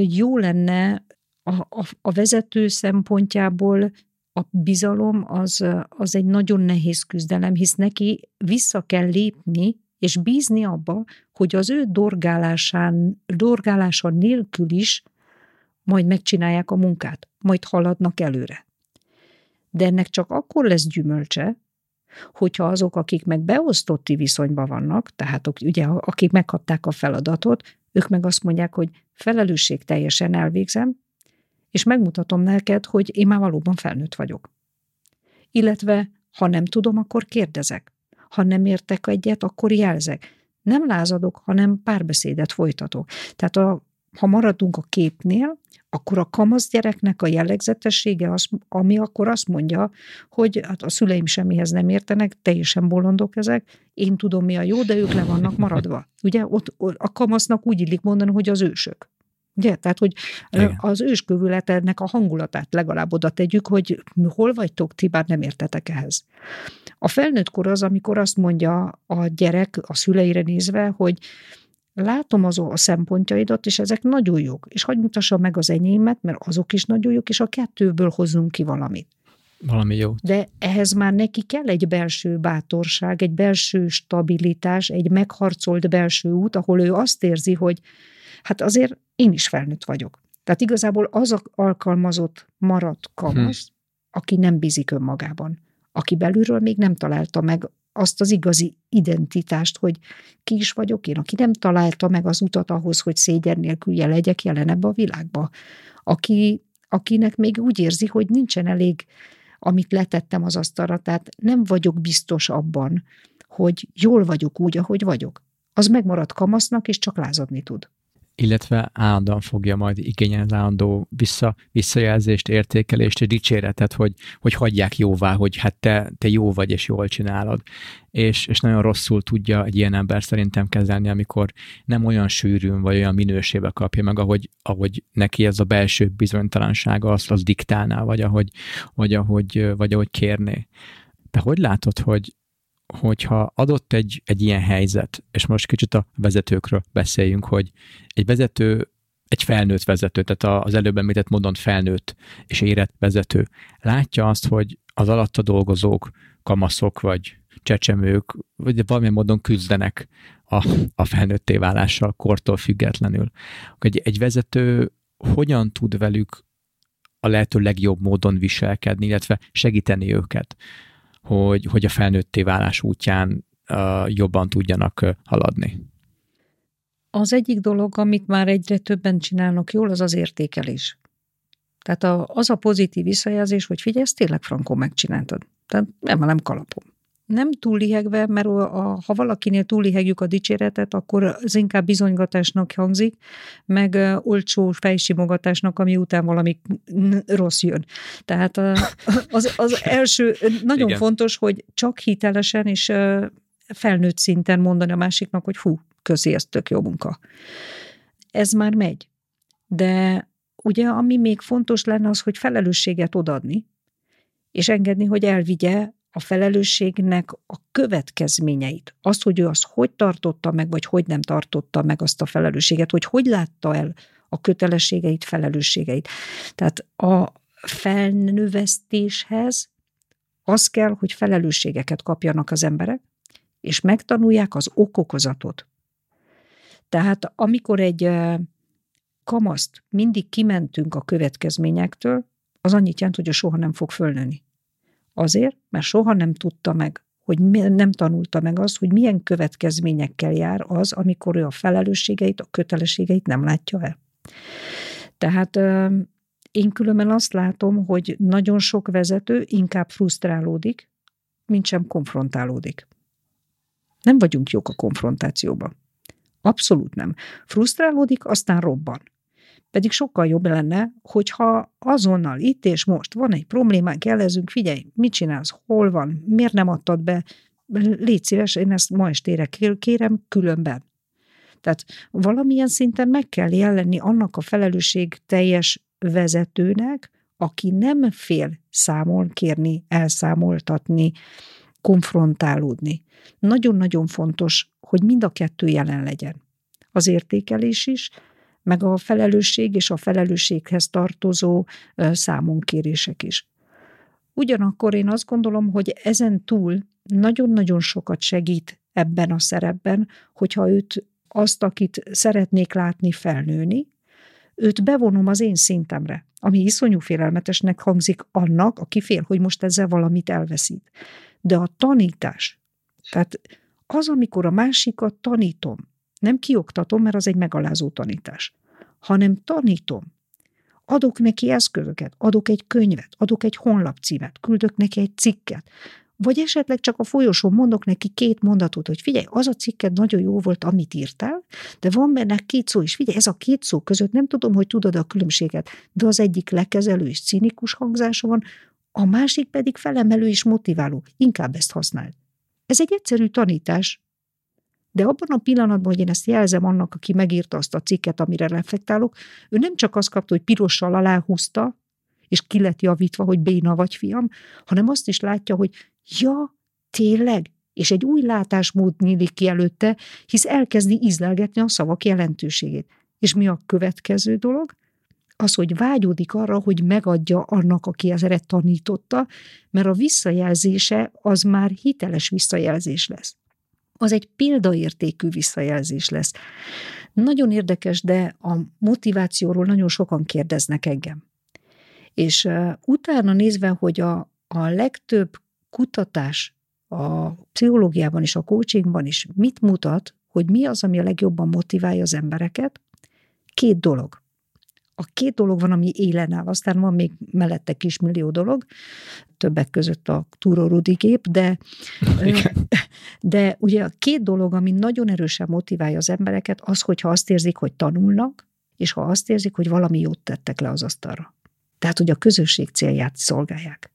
jó lenne a, a, a vezető szempontjából a bizalom az, az egy nagyon nehéz küzdelem, hisz neki vissza kell lépni, és bízni abba, hogy az ő dorgálásán, dorgálása nélkül is majd megcsinálják a munkát, majd haladnak előre. De ennek csak akkor lesz gyümölcse, hogyha azok, akik meg beosztotti viszonyban vannak, tehát ugye akik megkapták a feladatot, ők meg azt mondják, hogy felelősség teljesen elvégzem, és megmutatom neked, hogy én már valóban felnőtt vagyok. Illetve, ha nem tudom, akkor kérdezek. Ha nem értek egyet, akkor jelzek. Nem lázadok, hanem párbeszédet folytatok. Tehát a, ha maradunk a képnél, akkor a kamasz gyereknek a jellegzetessége, az, ami akkor azt mondja, hogy hát a szüleim semmihez nem értenek, teljesen bolondok ezek, én tudom mi a jó, de ők le vannak maradva. Ugye ott a kamasznak úgy illik mondani, hogy az ősök. Ugye? Tehát, hogy Igen. az őskövületednek a hangulatát legalább oda tegyük, hogy hol vagytok, ti bár nem értetek ehhez. A felnőtt kor az, amikor azt mondja a gyerek a szüleire nézve, hogy látom az a szempontjaidat, és ezek nagyon jók, és hagyd mutassam meg az enyémet, mert azok is nagyon jók, és a kettőből hozunk ki valamit. Valami jó. De ehhez már neki kell egy belső bátorság, egy belső stabilitás, egy megharcolt belső út, ahol ő azt érzi, hogy hát azért én is felnőtt vagyok. Tehát igazából az a alkalmazott maradt kamasz, hm. aki nem bízik önmagában, aki belülről még nem találta meg azt az igazi identitást, hogy ki is vagyok én, aki nem találta meg az utat ahhoz, hogy szégyen nélkül legyek jelen ebbe a világba. Aki, akinek még úgy érzi, hogy nincsen elég, amit letettem az asztalra, tehát nem vagyok biztos abban, hogy jól vagyok úgy, ahogy vagyok. Az megmarad kamasznak, és csak lázadni tud illetve állandóan fogja majd igényelni az állandó vissza, visszajelzést, értékelést és dicséretet, hogy, hogy hagyják jóvá, hogy hát te, te jó vagy és jól csinálod. És, és nagyon rosszul tudja egy ilyen ember szerintem kezelni, amikor nem olyan sűrűn vagy olyan minőségbe kapja meg, ahogy, ahogy neki ez a belső bizonytalansága azt az diktálná, vagy ahogy, vagy ahogy, vagy ahogy kérné. Te hogy látod, hogy hogyha adott egy, egy ilyen helyzet, és most kicsit a vezetőkről beszéljünk, hogy egy vezető egy felnőtt vezető, tehát az előbb említett módon felnőtt és érett vezető látja azt, hogy az alatta dolgozók, kamaszok vagy csecsemők, vagy valamilyen módon küzdenek a, a felnőtté válással kortól függetlenül. Egy, egy vezető hogyan tud velük a lehető legjobb módon viselkedni, illetve segíteni őket, hogy, hogy a felnőtté válás útján jobban tudjanak haladni. Az egyik dolog, amit már egyre többen csinálnak jól, az az értékelés. Tehát a, az a pozitív visszajelzés, hogy figyelj, ezt tényleg frankon megcsináltad. Tehát nem, nem kalapom. Nem túl lihegve, mert a, ha valakinél túl lihegjük a dicséretet, akkor az inkább bizonygatásnak hangzik, meg olcsó fejsimogatásnak, ami után valami rossz jön. Tehát az, az első, nagyon Igen. fontos, hogy csak hitelesen és felnőtt szinten mondani a másiknak, hogy hú, közi, ez tök jó munka. Ez már megy. De ugye, ami még fontos lenne, az, hogy felelősséget odadni, és engedni, hogy elvigye a felelősségnek a következményeit. Azt, hogy ő azt hogy tartotta meg, vagy hogy nem tartotta meg azt a felelősséget, hogy hogy látta el a kötelességeit, felelősségeit. Tehát a felnövesztéshez az kell, hogy felelősségeket kapjanak az emberek, és megtanulják az okokozatot. Tehát amikor egy kamaszt mindig kimentünk a következményektől, az annyit jelent, hogy a soha nem fog fölnőni. Azért, mert soha nem tudta meg, hogy nem tanulta meg azt, hogy milyen következményekkel jár az, amikor ő a felelősségeit, a kötelességeit nem látja el. Tehát én különben azt látom, hogy nagyon sok vezető inkább frusztrálódik, mint sem konfrontálódik. Nem vagyunk jók a konfrontációban. Abszolút nem. Frusztrálódik, aztán robban. Pedig sokkal jobb lenne, hogyha azonnal itt és most van egy problémánk, jelezünk, figyelj, mit csinálsz, hol van, miért nem adtad be, légy szíves, én ezt ma estére kérem, különben. Tehát valamilyen szinten meg kell jelenni annak a felelősség teljes vezetőnek, aki nem fél számol kérni, elszámoltatni, konfrontálódni. Nagyon-nagyon fontos, hogy mind a kettő jelen legyen. Az értékelés is, meg a felelősség és a felelősséghez tartozó számonkérések is. Ugyanakkor én azt gondolom, hogy ezen túl nagyon-nagyon sokat segít ebben a szerepben, hogyha őt azt, akit szeretnék látni felnőni, őt bevonom az én szintemre, ami iszonyú félelmetesnek hangzik annak, aki fél, hogy most ezzel valamit elveszít. De a tanítás, tehát az, amikor a másikat tanítom, nem kioktatom, mert az egy megalázó tanítás, hanem tanítom. Adok neki eszközöket, adok egy könyvet, adok egy honlapcímet, küldök neki egy cikket, vagy esetleg csak a folyosón mondok neki két mondatot, hogy figyelj, az a cikket nagyon jó volt, amit írtál, de van benne két szó is. Figyelj, ez a két szó között nem tudom, hogy tudod a különbséget, de az egyik lekezelő és cinikus hangzása van, a másik pedig felemelő és motiváló. Inkább ezt használd. Ez egy egyszerű tanítás, de abban a pillanatban, hogy én ezt jelzem annak, aki megírta azt a cikket, amire reflektálok, ő nem csak azt kapta, hogy pirossal aláhúzta, és ki lett javítva, hogy béna vagy fiam, hanem azt is látja, hogy ja, tényleg, és egy új látásmód nyílik ki előtte, hisz elkezdi ízlelgetni a szavak jelentőségét. És mi a következő dolog? az, hogy vágyódik arra, hogy megadja annak, aki ezeret tanította, mert a visszajelzése az már hiteles visszajelzés lesz. Az egy példaértékű visszajelzés lesz. Nagyon érdekes, de a motivációról nagyon sokan kérdeznek engem. És uh, utána nézve, hogy a, a legtöbb kutatás a pszichológiában és a coachingban is mit mutat, hogy mi az, ami a legjobban motiválja az embereket, két dolog a két dolog van, ami élen áll, aztán van még mellette kismillió dolog, többek között a Túró Rudi gép, de, de ugye a két dolog, ami nagyon erősen motiválja az embereket, az, hogyha azt érzik, hogy tanulnak, és ha azt érzik, hogy valami jót tettek le az asztalra. Tehát, hogy a közösség célját szolgálják.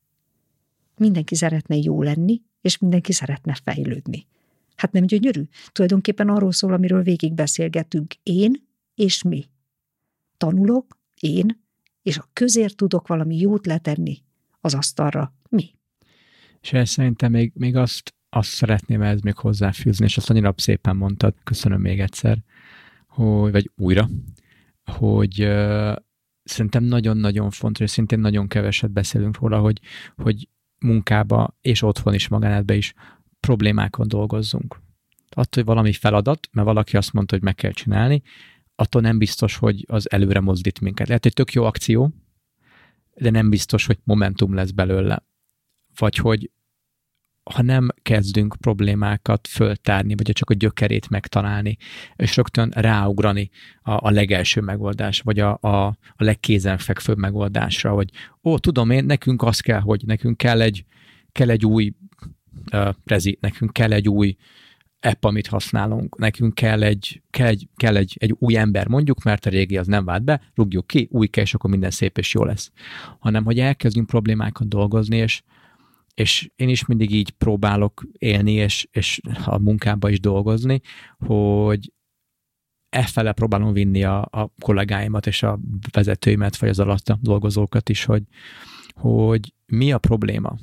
Mindenki szeretne jó lenni, és mindenki szeretne fejlődni. Hát nem gyönyörű? Tulajdonképpen arról szól, amiről végig beszélgetünk. Én és mi tanulok, én, és a közért tudok valami jót letenni az asztalra. Mi? És ezt szerintem még, még azt, azt szeretném ez még hozzáfűzni, és azt annyira szépen mondtad, köszönöm még egyszer, hogy, vagy újra, hogy uh, szerintem nagyon-nagyon fontos, és szintén nagyon keveset beszélünk róla, hogy, hogy munkába és otthon is magánátban is problémákon dolgozzunk. Attól, hogy valami feladat, mert valaki azt mondta, hogy meg kell csinálni, attól nem biztos, hogy az előre mozdít minket. Lehet, hogy tök jó akció, de nem biztos, hogy momentum lesz belőle. Vagy hogy ha nem kezdünk problémákat föltárni, vagy csak a gyökerét megtalálni, és rögtön ráugrani a, a legelső megoldás, vagy a, a, a legkézenfekvőbb megoldásra, hogy ó, tudom én, nekünk az kell, hogy nekünk kell egy, kell egy új uh, rezi, nekünk kell egy új app, amit használunk, nekünk kell egy, kell egy, kell egy, egy új ember mondjuk, mert a régi az nem vált be, rúgjuk ki, új kell, és akkor minden szép és jó lesz. Hanem, hogy elkezdjünk problémákat dolgozni, és, és én is mindig így próbálok élni, és, és a munkába is dolgozni, hogy effele próbálom vinni a, a kollégáimat és a vezetőimet, vagy az alatta dolgozókat is, hogy, hogy mi a probléma.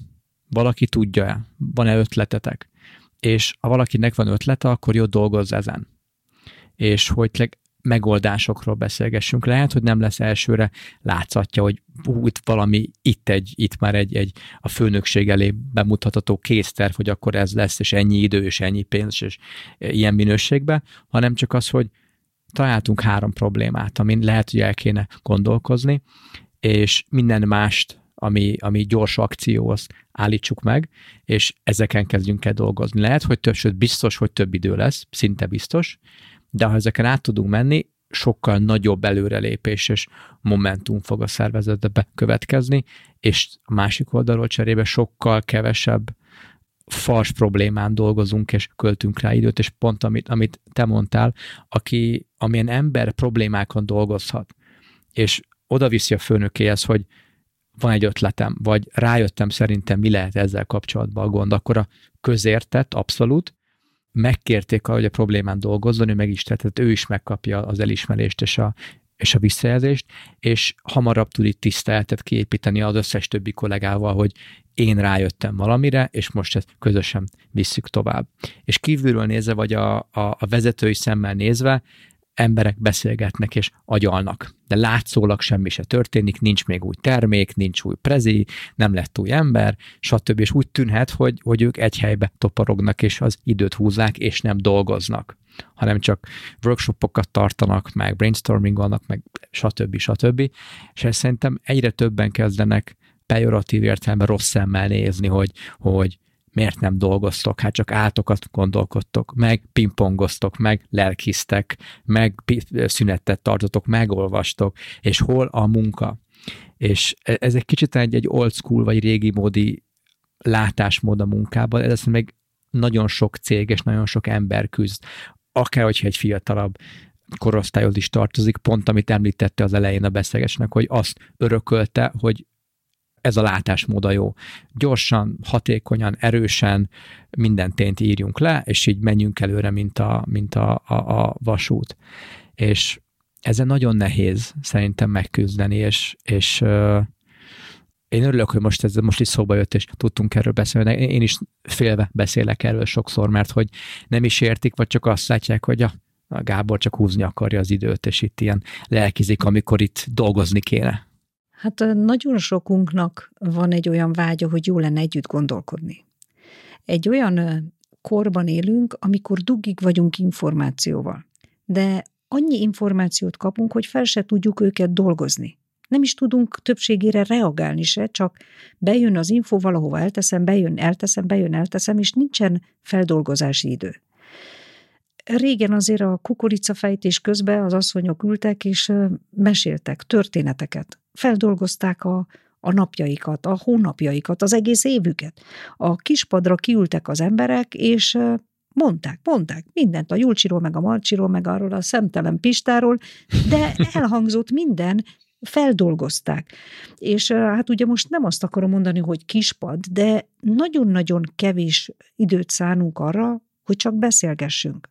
Valaki tudja-e? Van-e ötletetek? És ha valakinek van ötlete, akkor jó dolgozz ezen. És hogy megoldásokról beszélgessünk. Lehet, hogy nem lesz elsőre látszatja, hogy hú, itt valami, itt egy, itt már egy, egy a főnökség elé bemutatható készterv, hogy akkor ez lesz, és ennyi idő, és ennyi pénz, és ilyen minőségben, hanem csak az, hogy találtunk három problémát, amin lehet, hogy el kéne gondolkozni, és minden mást, ami, ami gyors akció, azt állítsuk meg, és ezeken kezdjünk el dolgozni. Lehet, hogy több, sőt biztos, hogy több idő lesz, szinte biztos, de ha ezeken át tudunk menni, sokkal nagyobb előrelépés és momentum fog a szervezetbe következni, és a másik oldalról cserébe sokkal kevesebb fals problémán dolgozunk, és költünk rá időt, és pont amit, amit te mondtál, aki, amilyen ember problémákon dolgozhat, és oda viszi a főnökéhez, hogy van egy ötletem, vagy rájöttem szerintem, mi lehet ezzel kapcsolatban a gond, akkor a közértett, abszolút, megkérték hogy a problémán dolgozzon, ő meg is tehát ő is megkapja az elismerést és a, és a visszajelzést, és hamarabb tud itt tiszteletet kiépíteni az összes többi kollégával, hogy én rájöttem valamire, és most ezt közösen visszük tovább. És kívülről nézve, vagy a, a, a vezetői szemmel nézve, emberek beszélgetnek és agyalnak, de látszólag semmi se történik, nincs még új termék, nincs új prezi, nem lett új ember, stb. És úgy tűnhet, hogy, hogy ők egy helybe toporognak, és az időt húzzák, és nem dolgoznak, hanem csak workshopokat tartanak, meg brainstormingolnak, meg stb. stb. És ezt szerintem egyre többen kezdenek pejoratív értelemben rossz szemmel nézni, hogy, hogy miért nem dolgoztok, hát csak átokat gondolkodtok, meg pingpongoztok, meg lelkiztek, meg szünetet tartotok, megolvastok, és hol a munka. És e, ez egy kicsit egy, egy old school, vagy régi módi látásmód a munkában, ez meg nagyon sok cég és nagyon sok ember küzd, akár hogyha egy fiatalabb korosztályhoz is tartozik, pont amit említette az elején a beszélgesnek, hogy azt örökölte, hogy ez a látásmód a jó. Gyorsan, hatékonyan, erősen minden tényt írjunk le, és így menjünk előre, mint a, mint a, a, a vasút. És ezen nagyon nehéz szerintem megküzdeni, és, és én örülök, hogy most ez most is szóba jött, és tudtunk erről beszélni. Én is félve beszélek erről sokszor, mert hogy nem is értik, vagy csak azt látják, hogy a, a Gábor csak húzni akarja az időt, és itt ilyen lelkizik, amikor itt dolgozni kéne. Hát nagyon sokunknak van egy olyan vágya, hogy jó lenne együtt gondolkodni. Egy olyan korban élünk, amikor dugig vagyunk információval. De annyi információt kapunk, hogy fel se tudjuk őket dolgozni. Nem is tudunk többségére reagálni se, csak bejön az info, valahova elteszem, bejön, elteszem, bejön, elteszem, és nincsen feldolgozási idő. Régen azért a kukoricafejtés közben az asszonyok ültek és meséltek történeteket feldolgozták a, a napjaikat, a hónapjaikat, az egész évüket. A kispadra kiültek az emberek, és mondták, mondták mindent a Julcsiról, meg a Marcsiról, meg arról a szemtelen Pistáról, de elhangzott minden, feldolgozták. És hát ugye most nem azt akarom mondani, hogy kispad, de nagyon-nagyon kevés időt szánunk arra, hogy csak beszélgessünk.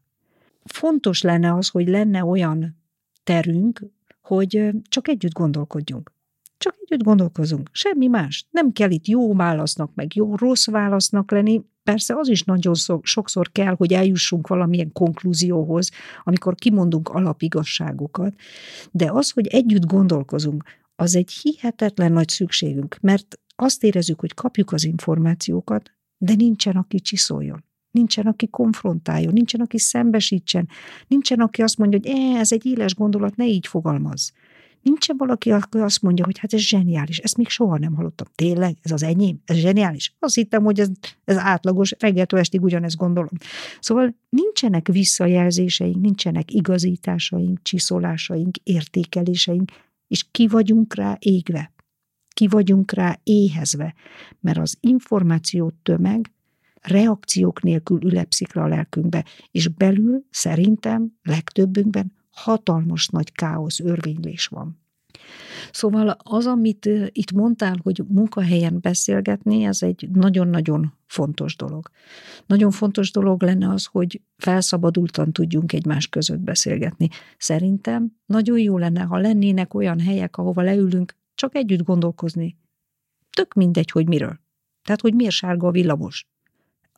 Fontos lenne az, hogy lenne olyan terünk, hogy csak együtt gondolkodjunk. Csak Együtt gondolkozunk, semmi más. Nem kell itt jó válasznak, meg jó rossz válasznak lenni. Persze az is nagyon sokszor kell, hogy eljussunk valamilyen konklúzióhoz, amikor kimondunk alapigasságokat. De az, hogy együtt gondolkozunk, az egy hihetetlen nagy szükségünk, mert azt érezzük, hogy kapjuk az információkat, de nincsen, aki csiszoljon. Nincsen, aki konfrontáljon, nincsen, aki szembesítsen, nincsen, aki azt mondja, hogy e, ez egy éles gondolat, ne így fogalmaz. Nincsen valaki, aki azt mondja, hogy hát ez zseniális, ezt még soha nem hallottam. Tényleg, ez az enyém, ez zseniális. Azt hittem, hogy ez, ez átlagos, reggeltől estig ugyanezt gondolom. Szóval nincsenek visszajelzéseink, nincsenek igazításaink, csiszolásaink, értékeléseink, és ki vagyunk rá égve. Ki vagyunk rá éhezve, mert az információ tömeg reakciók nélkül ülepszik le a lelkünkbe, és belül szerintem legtöbbünkben hatalmas nagy káosz, örvénylés van. Szóval az, amit itt mondtál, hogy munkahelyen beszélgetni, ez egy nagyon-nagyon fontos dolog. Nagyon fontos dolog lenne az, hogy felszabadultan tudjunk egymás között beszélgetni. Szerintem nagyon jó lenne, ha lennének olyan helyek, ahova leülünk, csak együtt gondolkozni. Tök mindegy, hogy miről. Tehát, hogy miért sárga a villamos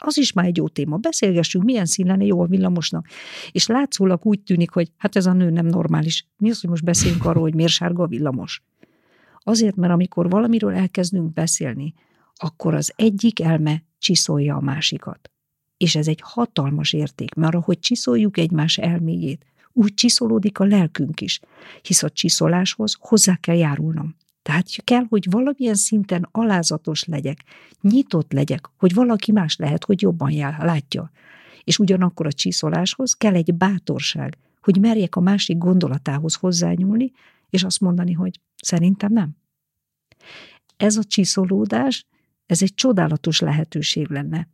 az is már egy jó téma. Beszélgessünk, milyen szín lenne jó a villamosnak. És látszólag úgy tűnik, hogy hát ez a nő nem normális. Mi az, hogy most beszélünk arról, hogy miért sárga a villamos? Azért, mert amikor valamiről elkezdünk beszélni, akkor az egyik elme csiszolja a másikat. És ez egy hatalmas érték, mert ahogy csiszoljuk egymás elméjét, úgy csiszolódik a lelkünk is, hisz a csiszoláshoz hozzá kell járulnom. Tehát kell, hogy valamilyen szinten alázatos legyek, nyitott legyek, hogy valaki más lehet, hogy jobban jár, látja. És ugyanakkor a csiszoláshoz kell egy bátorság, hogy merjek a másik gondolatához hozzányúlni, és azt mondani, hogy szerintem nem. Ez a csiszolódás, ez egy csodálatos lehetőség lenne.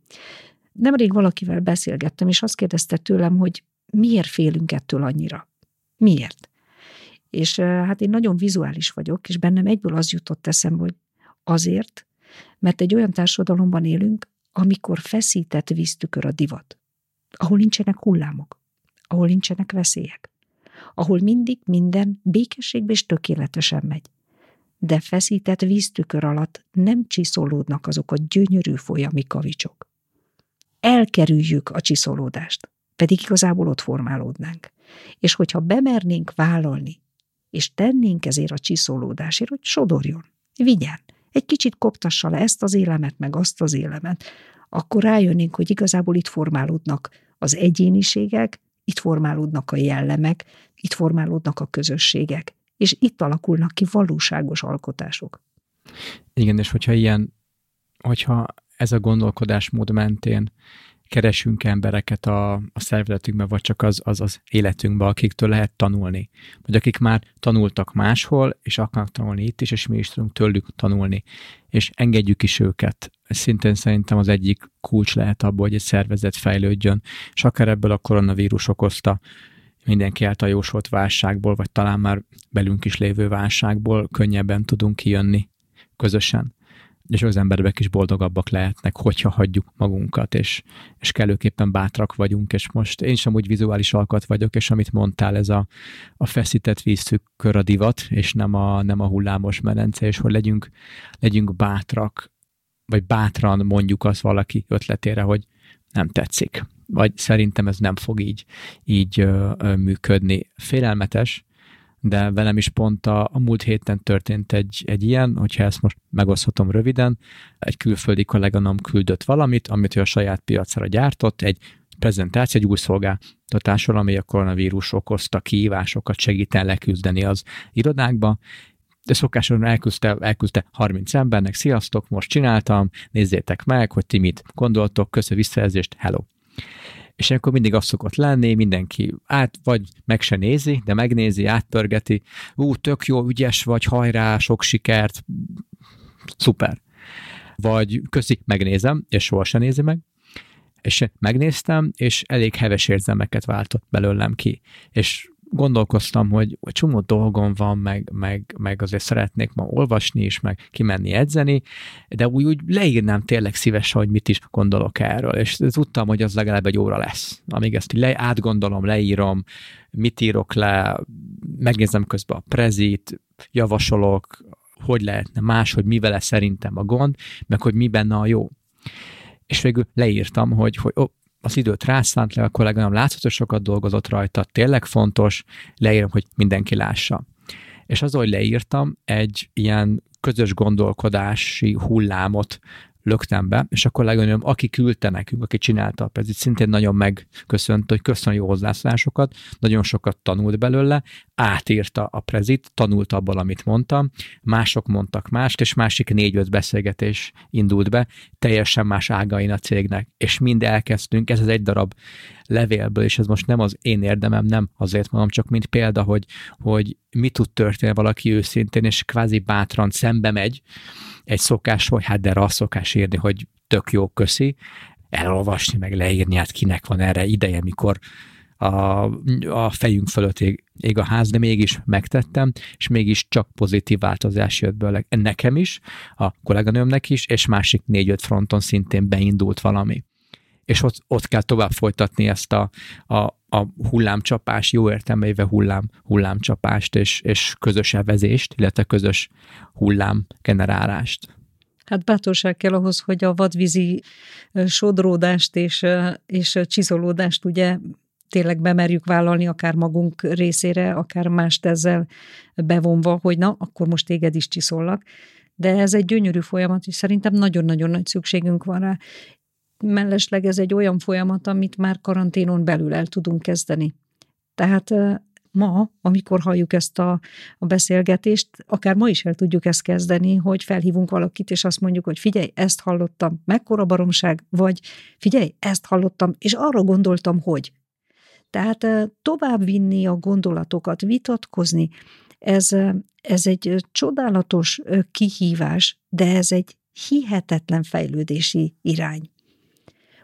Nemrég valakivel beszélgettem, és azt kérdezte tőlem, hogy miért félünk ettől annyira? Miért? És hát én nagyon vizuális vagyok, és bennem egyből az jutott eszembe, hogy azért, mert egy olyan társadalomban élünk, amikor feszített víztükör a divat, ahol nincsenek hullámok, ahol nincsenek veszélyek, ahol mindig minden békességbe és tökéletesen megy. De feszített víztükör alatt nem csiszolódnak azok a gyönyörű folyami kavicsok. Elkerüljük a csiszolódást, pedig igazából ott formálódnánk. És hogyha bemernénk vállalni, és tennénk ezért a csiszolódásért, hogy sodorjon, vigyen, egy kicsit koptassa le ezt az élemet, meg azt az élemet, akkor rájönnénk, hogy igazából itt formálódnak az egyéniségek, itt formálódnak a jellemek, itt formálódnak a közösségek, és itt alakulnak ki valóságos alkotások. Igen, és hogyha ilyen, hogyha ez a gondolkodásmód mentén keresünk embereket a, a szervezetünkbe, vagy csak az, az, az életünkbe, akiktől lehet tanulni. Vagy akik már tanultak máshol, és akarnak tanulni itt is, és mi is tudunk tőlük tanulni. És engedjük is őket. Ez szintén szerintem az egyik kulcs lehet abból, hogy egy szervezet fejlődjön, és akár ebből a koronavírus okozta mindenki által jósolt válságból, vagy talán már belünk is lévő válságból könnyebben tudunk kijönni közösen és az emberek is boldogabbak lehetnek, hogyha hagyjuk magunkat, és, és kellőképpen bátrak vagyunk, és most én sem úgy vizuális alkat vagyok, és amit mondtál, ez a, a feszített vízszűkör a divat, és nem a, nem a hullámos medence, és hogy legyünk, legyünk bátrak, vagy bátran mondjuk az valaki ötletére, hogy nem tetszik, vagy szerintem ez nem fog így, így ö, ö, működni. Félelmetes, de velem is pont a, a múlt héten történt egy, egy ilyen, hogyha ezt most megoszthatom röviden, egy külföldi kolléganom küldött valamit, amit ő a saját piacra gyártott, egy prezentáció, egy új szolgáltatásról, ami a koronavírus okozta kihívásokat segít leküzdeni az irodákba, de szokásosan elküldte, elküldte 30 embernek, sziasztok, most csináltam, nézzétek meg, hogy ti mit gondoltok, köszönöm visszajelzést, hello és akkor mindig az szokott lenni, mindenki át, vagy meg se nézi, de megnézi, átpörgeti, ú, tök jó, ügyes vagy, hajrá, sok sikert, szuper. Vagy köszi, megnézem, és sohasem nézi meg, és megnéztem, és elég heves érzelmeket váltott belőlem ki. És gondolkoztam, hogy, csomó dolgom van, meg, meg, meg azért szeretnék ma olvasni is, meg kimenni edzeni, de úgy, úgy leírnám tényleg szívesen, hogy mit is gondolok erről, és tudtam, hogy az legalább egy óra lesz, amíg ezt le, átgondolom, leírom, mit írok le, megnézem közben a prezit, javasolok, hogy lehetne más, hogy mi vele szerintem a gond, meg hogy mi benne a jó. És végül leírtam, hogy, hogy ó, az időt rászánt le, a kollégám látszott, sokat dolgozott rajta, tényleg fontos, leírom, hogy mindenki lássa. És az, hogy leírtam, egy ilyen közös gondolkodási hullámot löktem be, és akkor legalább aki küldte nekünk, aki csinálta a prezit, szintén nagyon megköszönt, hogy köszön jó hozzászólásokat, nagyon sokat tanult belőle, átírta a prezit, tanult abból, amit mondtam, mások mondtak mást, és másik négy-öt beszélgetés indult be, teljesen más ágain a cégnek, és mind elkezdtünk, ez az egy darab levélből, és ez most nem az én érdemem, nem azért mondom, csak mint példa, hogy, hogy mi tud történni valaki őszintén, és kvázi bátran szembe megy, egy szokás, hogy hát de rá szokás írni, hogy tök jó, köszi, elolvasni, meg leírni, hát kinek van erre ideje, mikor a, a fejünk fölött ég, ég a ház, de mégis megtettem, és mégis csak pozitív változás jött belőle. Nekem is, a kolléganőmnek is, és másik négy-öt fronton szintén beindult valami. És ott, ott kell tovább folytatni ezt a, a, a hullámcsapás, jó értelmeivel hullám, hullámcsapást és, és közös elvezést, illetve közös hullám generálást. Hát bátorság kell ahhoz, hogy a vadvízi sodródást és, és csizolódást ugye tényleg bemerjük vállalni, akár magunk részére, akár mást ezzel bevonva, hogy na, akkor most téged is csiszolnak. De ez egy gyönyörű folyamat, és szerintem nagyon-nagyon nagy szükségünk van rá. Mellesleg ez egy olyan folyamat, amit már karanténon belül el tudunk kezdeni. Tehát ma, amikor halljuk ezt a, a beszélgetést, akár ma is el tudjuk ezt kezdeni, hogy felhívunk valakit, és azt mondjuk, hogy figyelj, ezt hallottam, mekkora baromság, vagy figyelj, ezt hallottam, és arra gondoltam, hogy. Tehát tovább vinni a gondolatokat, vitatkozni, ez, ez egy csodálatos kihívás, de ez egy hihetetlen fejlődési irány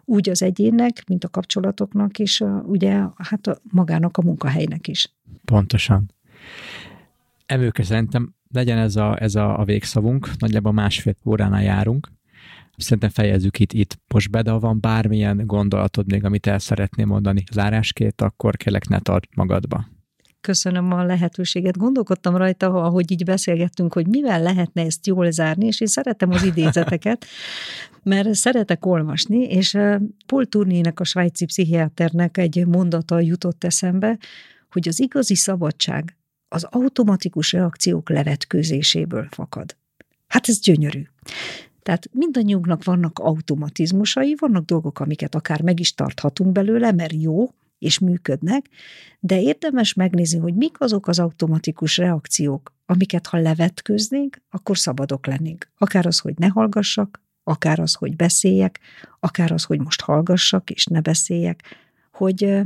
úgy az egyének, mint a kapcsolatoknak, és ugye hát magának a munkahelynek is. Pontosan. Emőke szerintem legyen ez a, ez a, a végszavunk, nagyjából másfél óránál járunk. Szerintem fejezzük itt, itt most be, de ha van bármilyen gondolatod még, amit el szeretném mondani zárásként, akkor kérlek ne tart magadba köszönöm a lehetőséget. Gondolkodtam rajta, ahogy így beszélgettünk, hogy mivel lehetne ezt jól zárni, és én szeretem az idézeteket, mert szeretek olvasni, és Paul Tournier-nek, a svájci pszichiáternek egy mondata jutott eszembe, hogy az igazi szabadság az automatikus reakciók levetkőzéséből fakad. Hát ez gyönyörű. Tehát mindannyiunknak vannak automatizmusai, vannak dolgok, amiket akár meg is tarthatunk belőle, mert jó, és működnek, de érdemes megnézni, hogy mik azok az automatikus reakciók, amiket ha levetköznénk, akkor szabadok lennénk. Akár az, hogy ne hallgassak, akár az, hogy beszéljek, akár az, hogy most hallgassak és ne beszéljek, hogy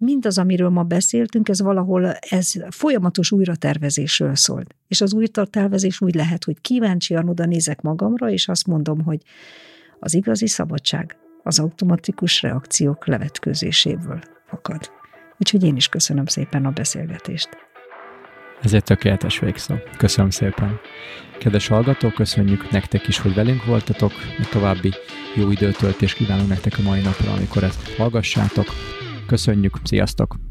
mindaz, amiről ma beszéltünk, ez valahol ez folyamatos újratervezésről szólt. És az újratervezés úgy lehet, hogy kíváncsian oda nézek magamra, és azt mondom, hogy az igazi szabadság az automatikus reakciók levetkőzéséből fakad. Úgyhogy én is köszönöm szépen a beszélgetést. Ez egy tökéletes végszó. Köszönöm szépen. Kedves hallgatók, köszönjük nektek is, hogy velünk voltatok. A további jó időtöltést kívánunk nektek a mai napra, amikor ezt hallgassátok. Köszönjük, sziasztok!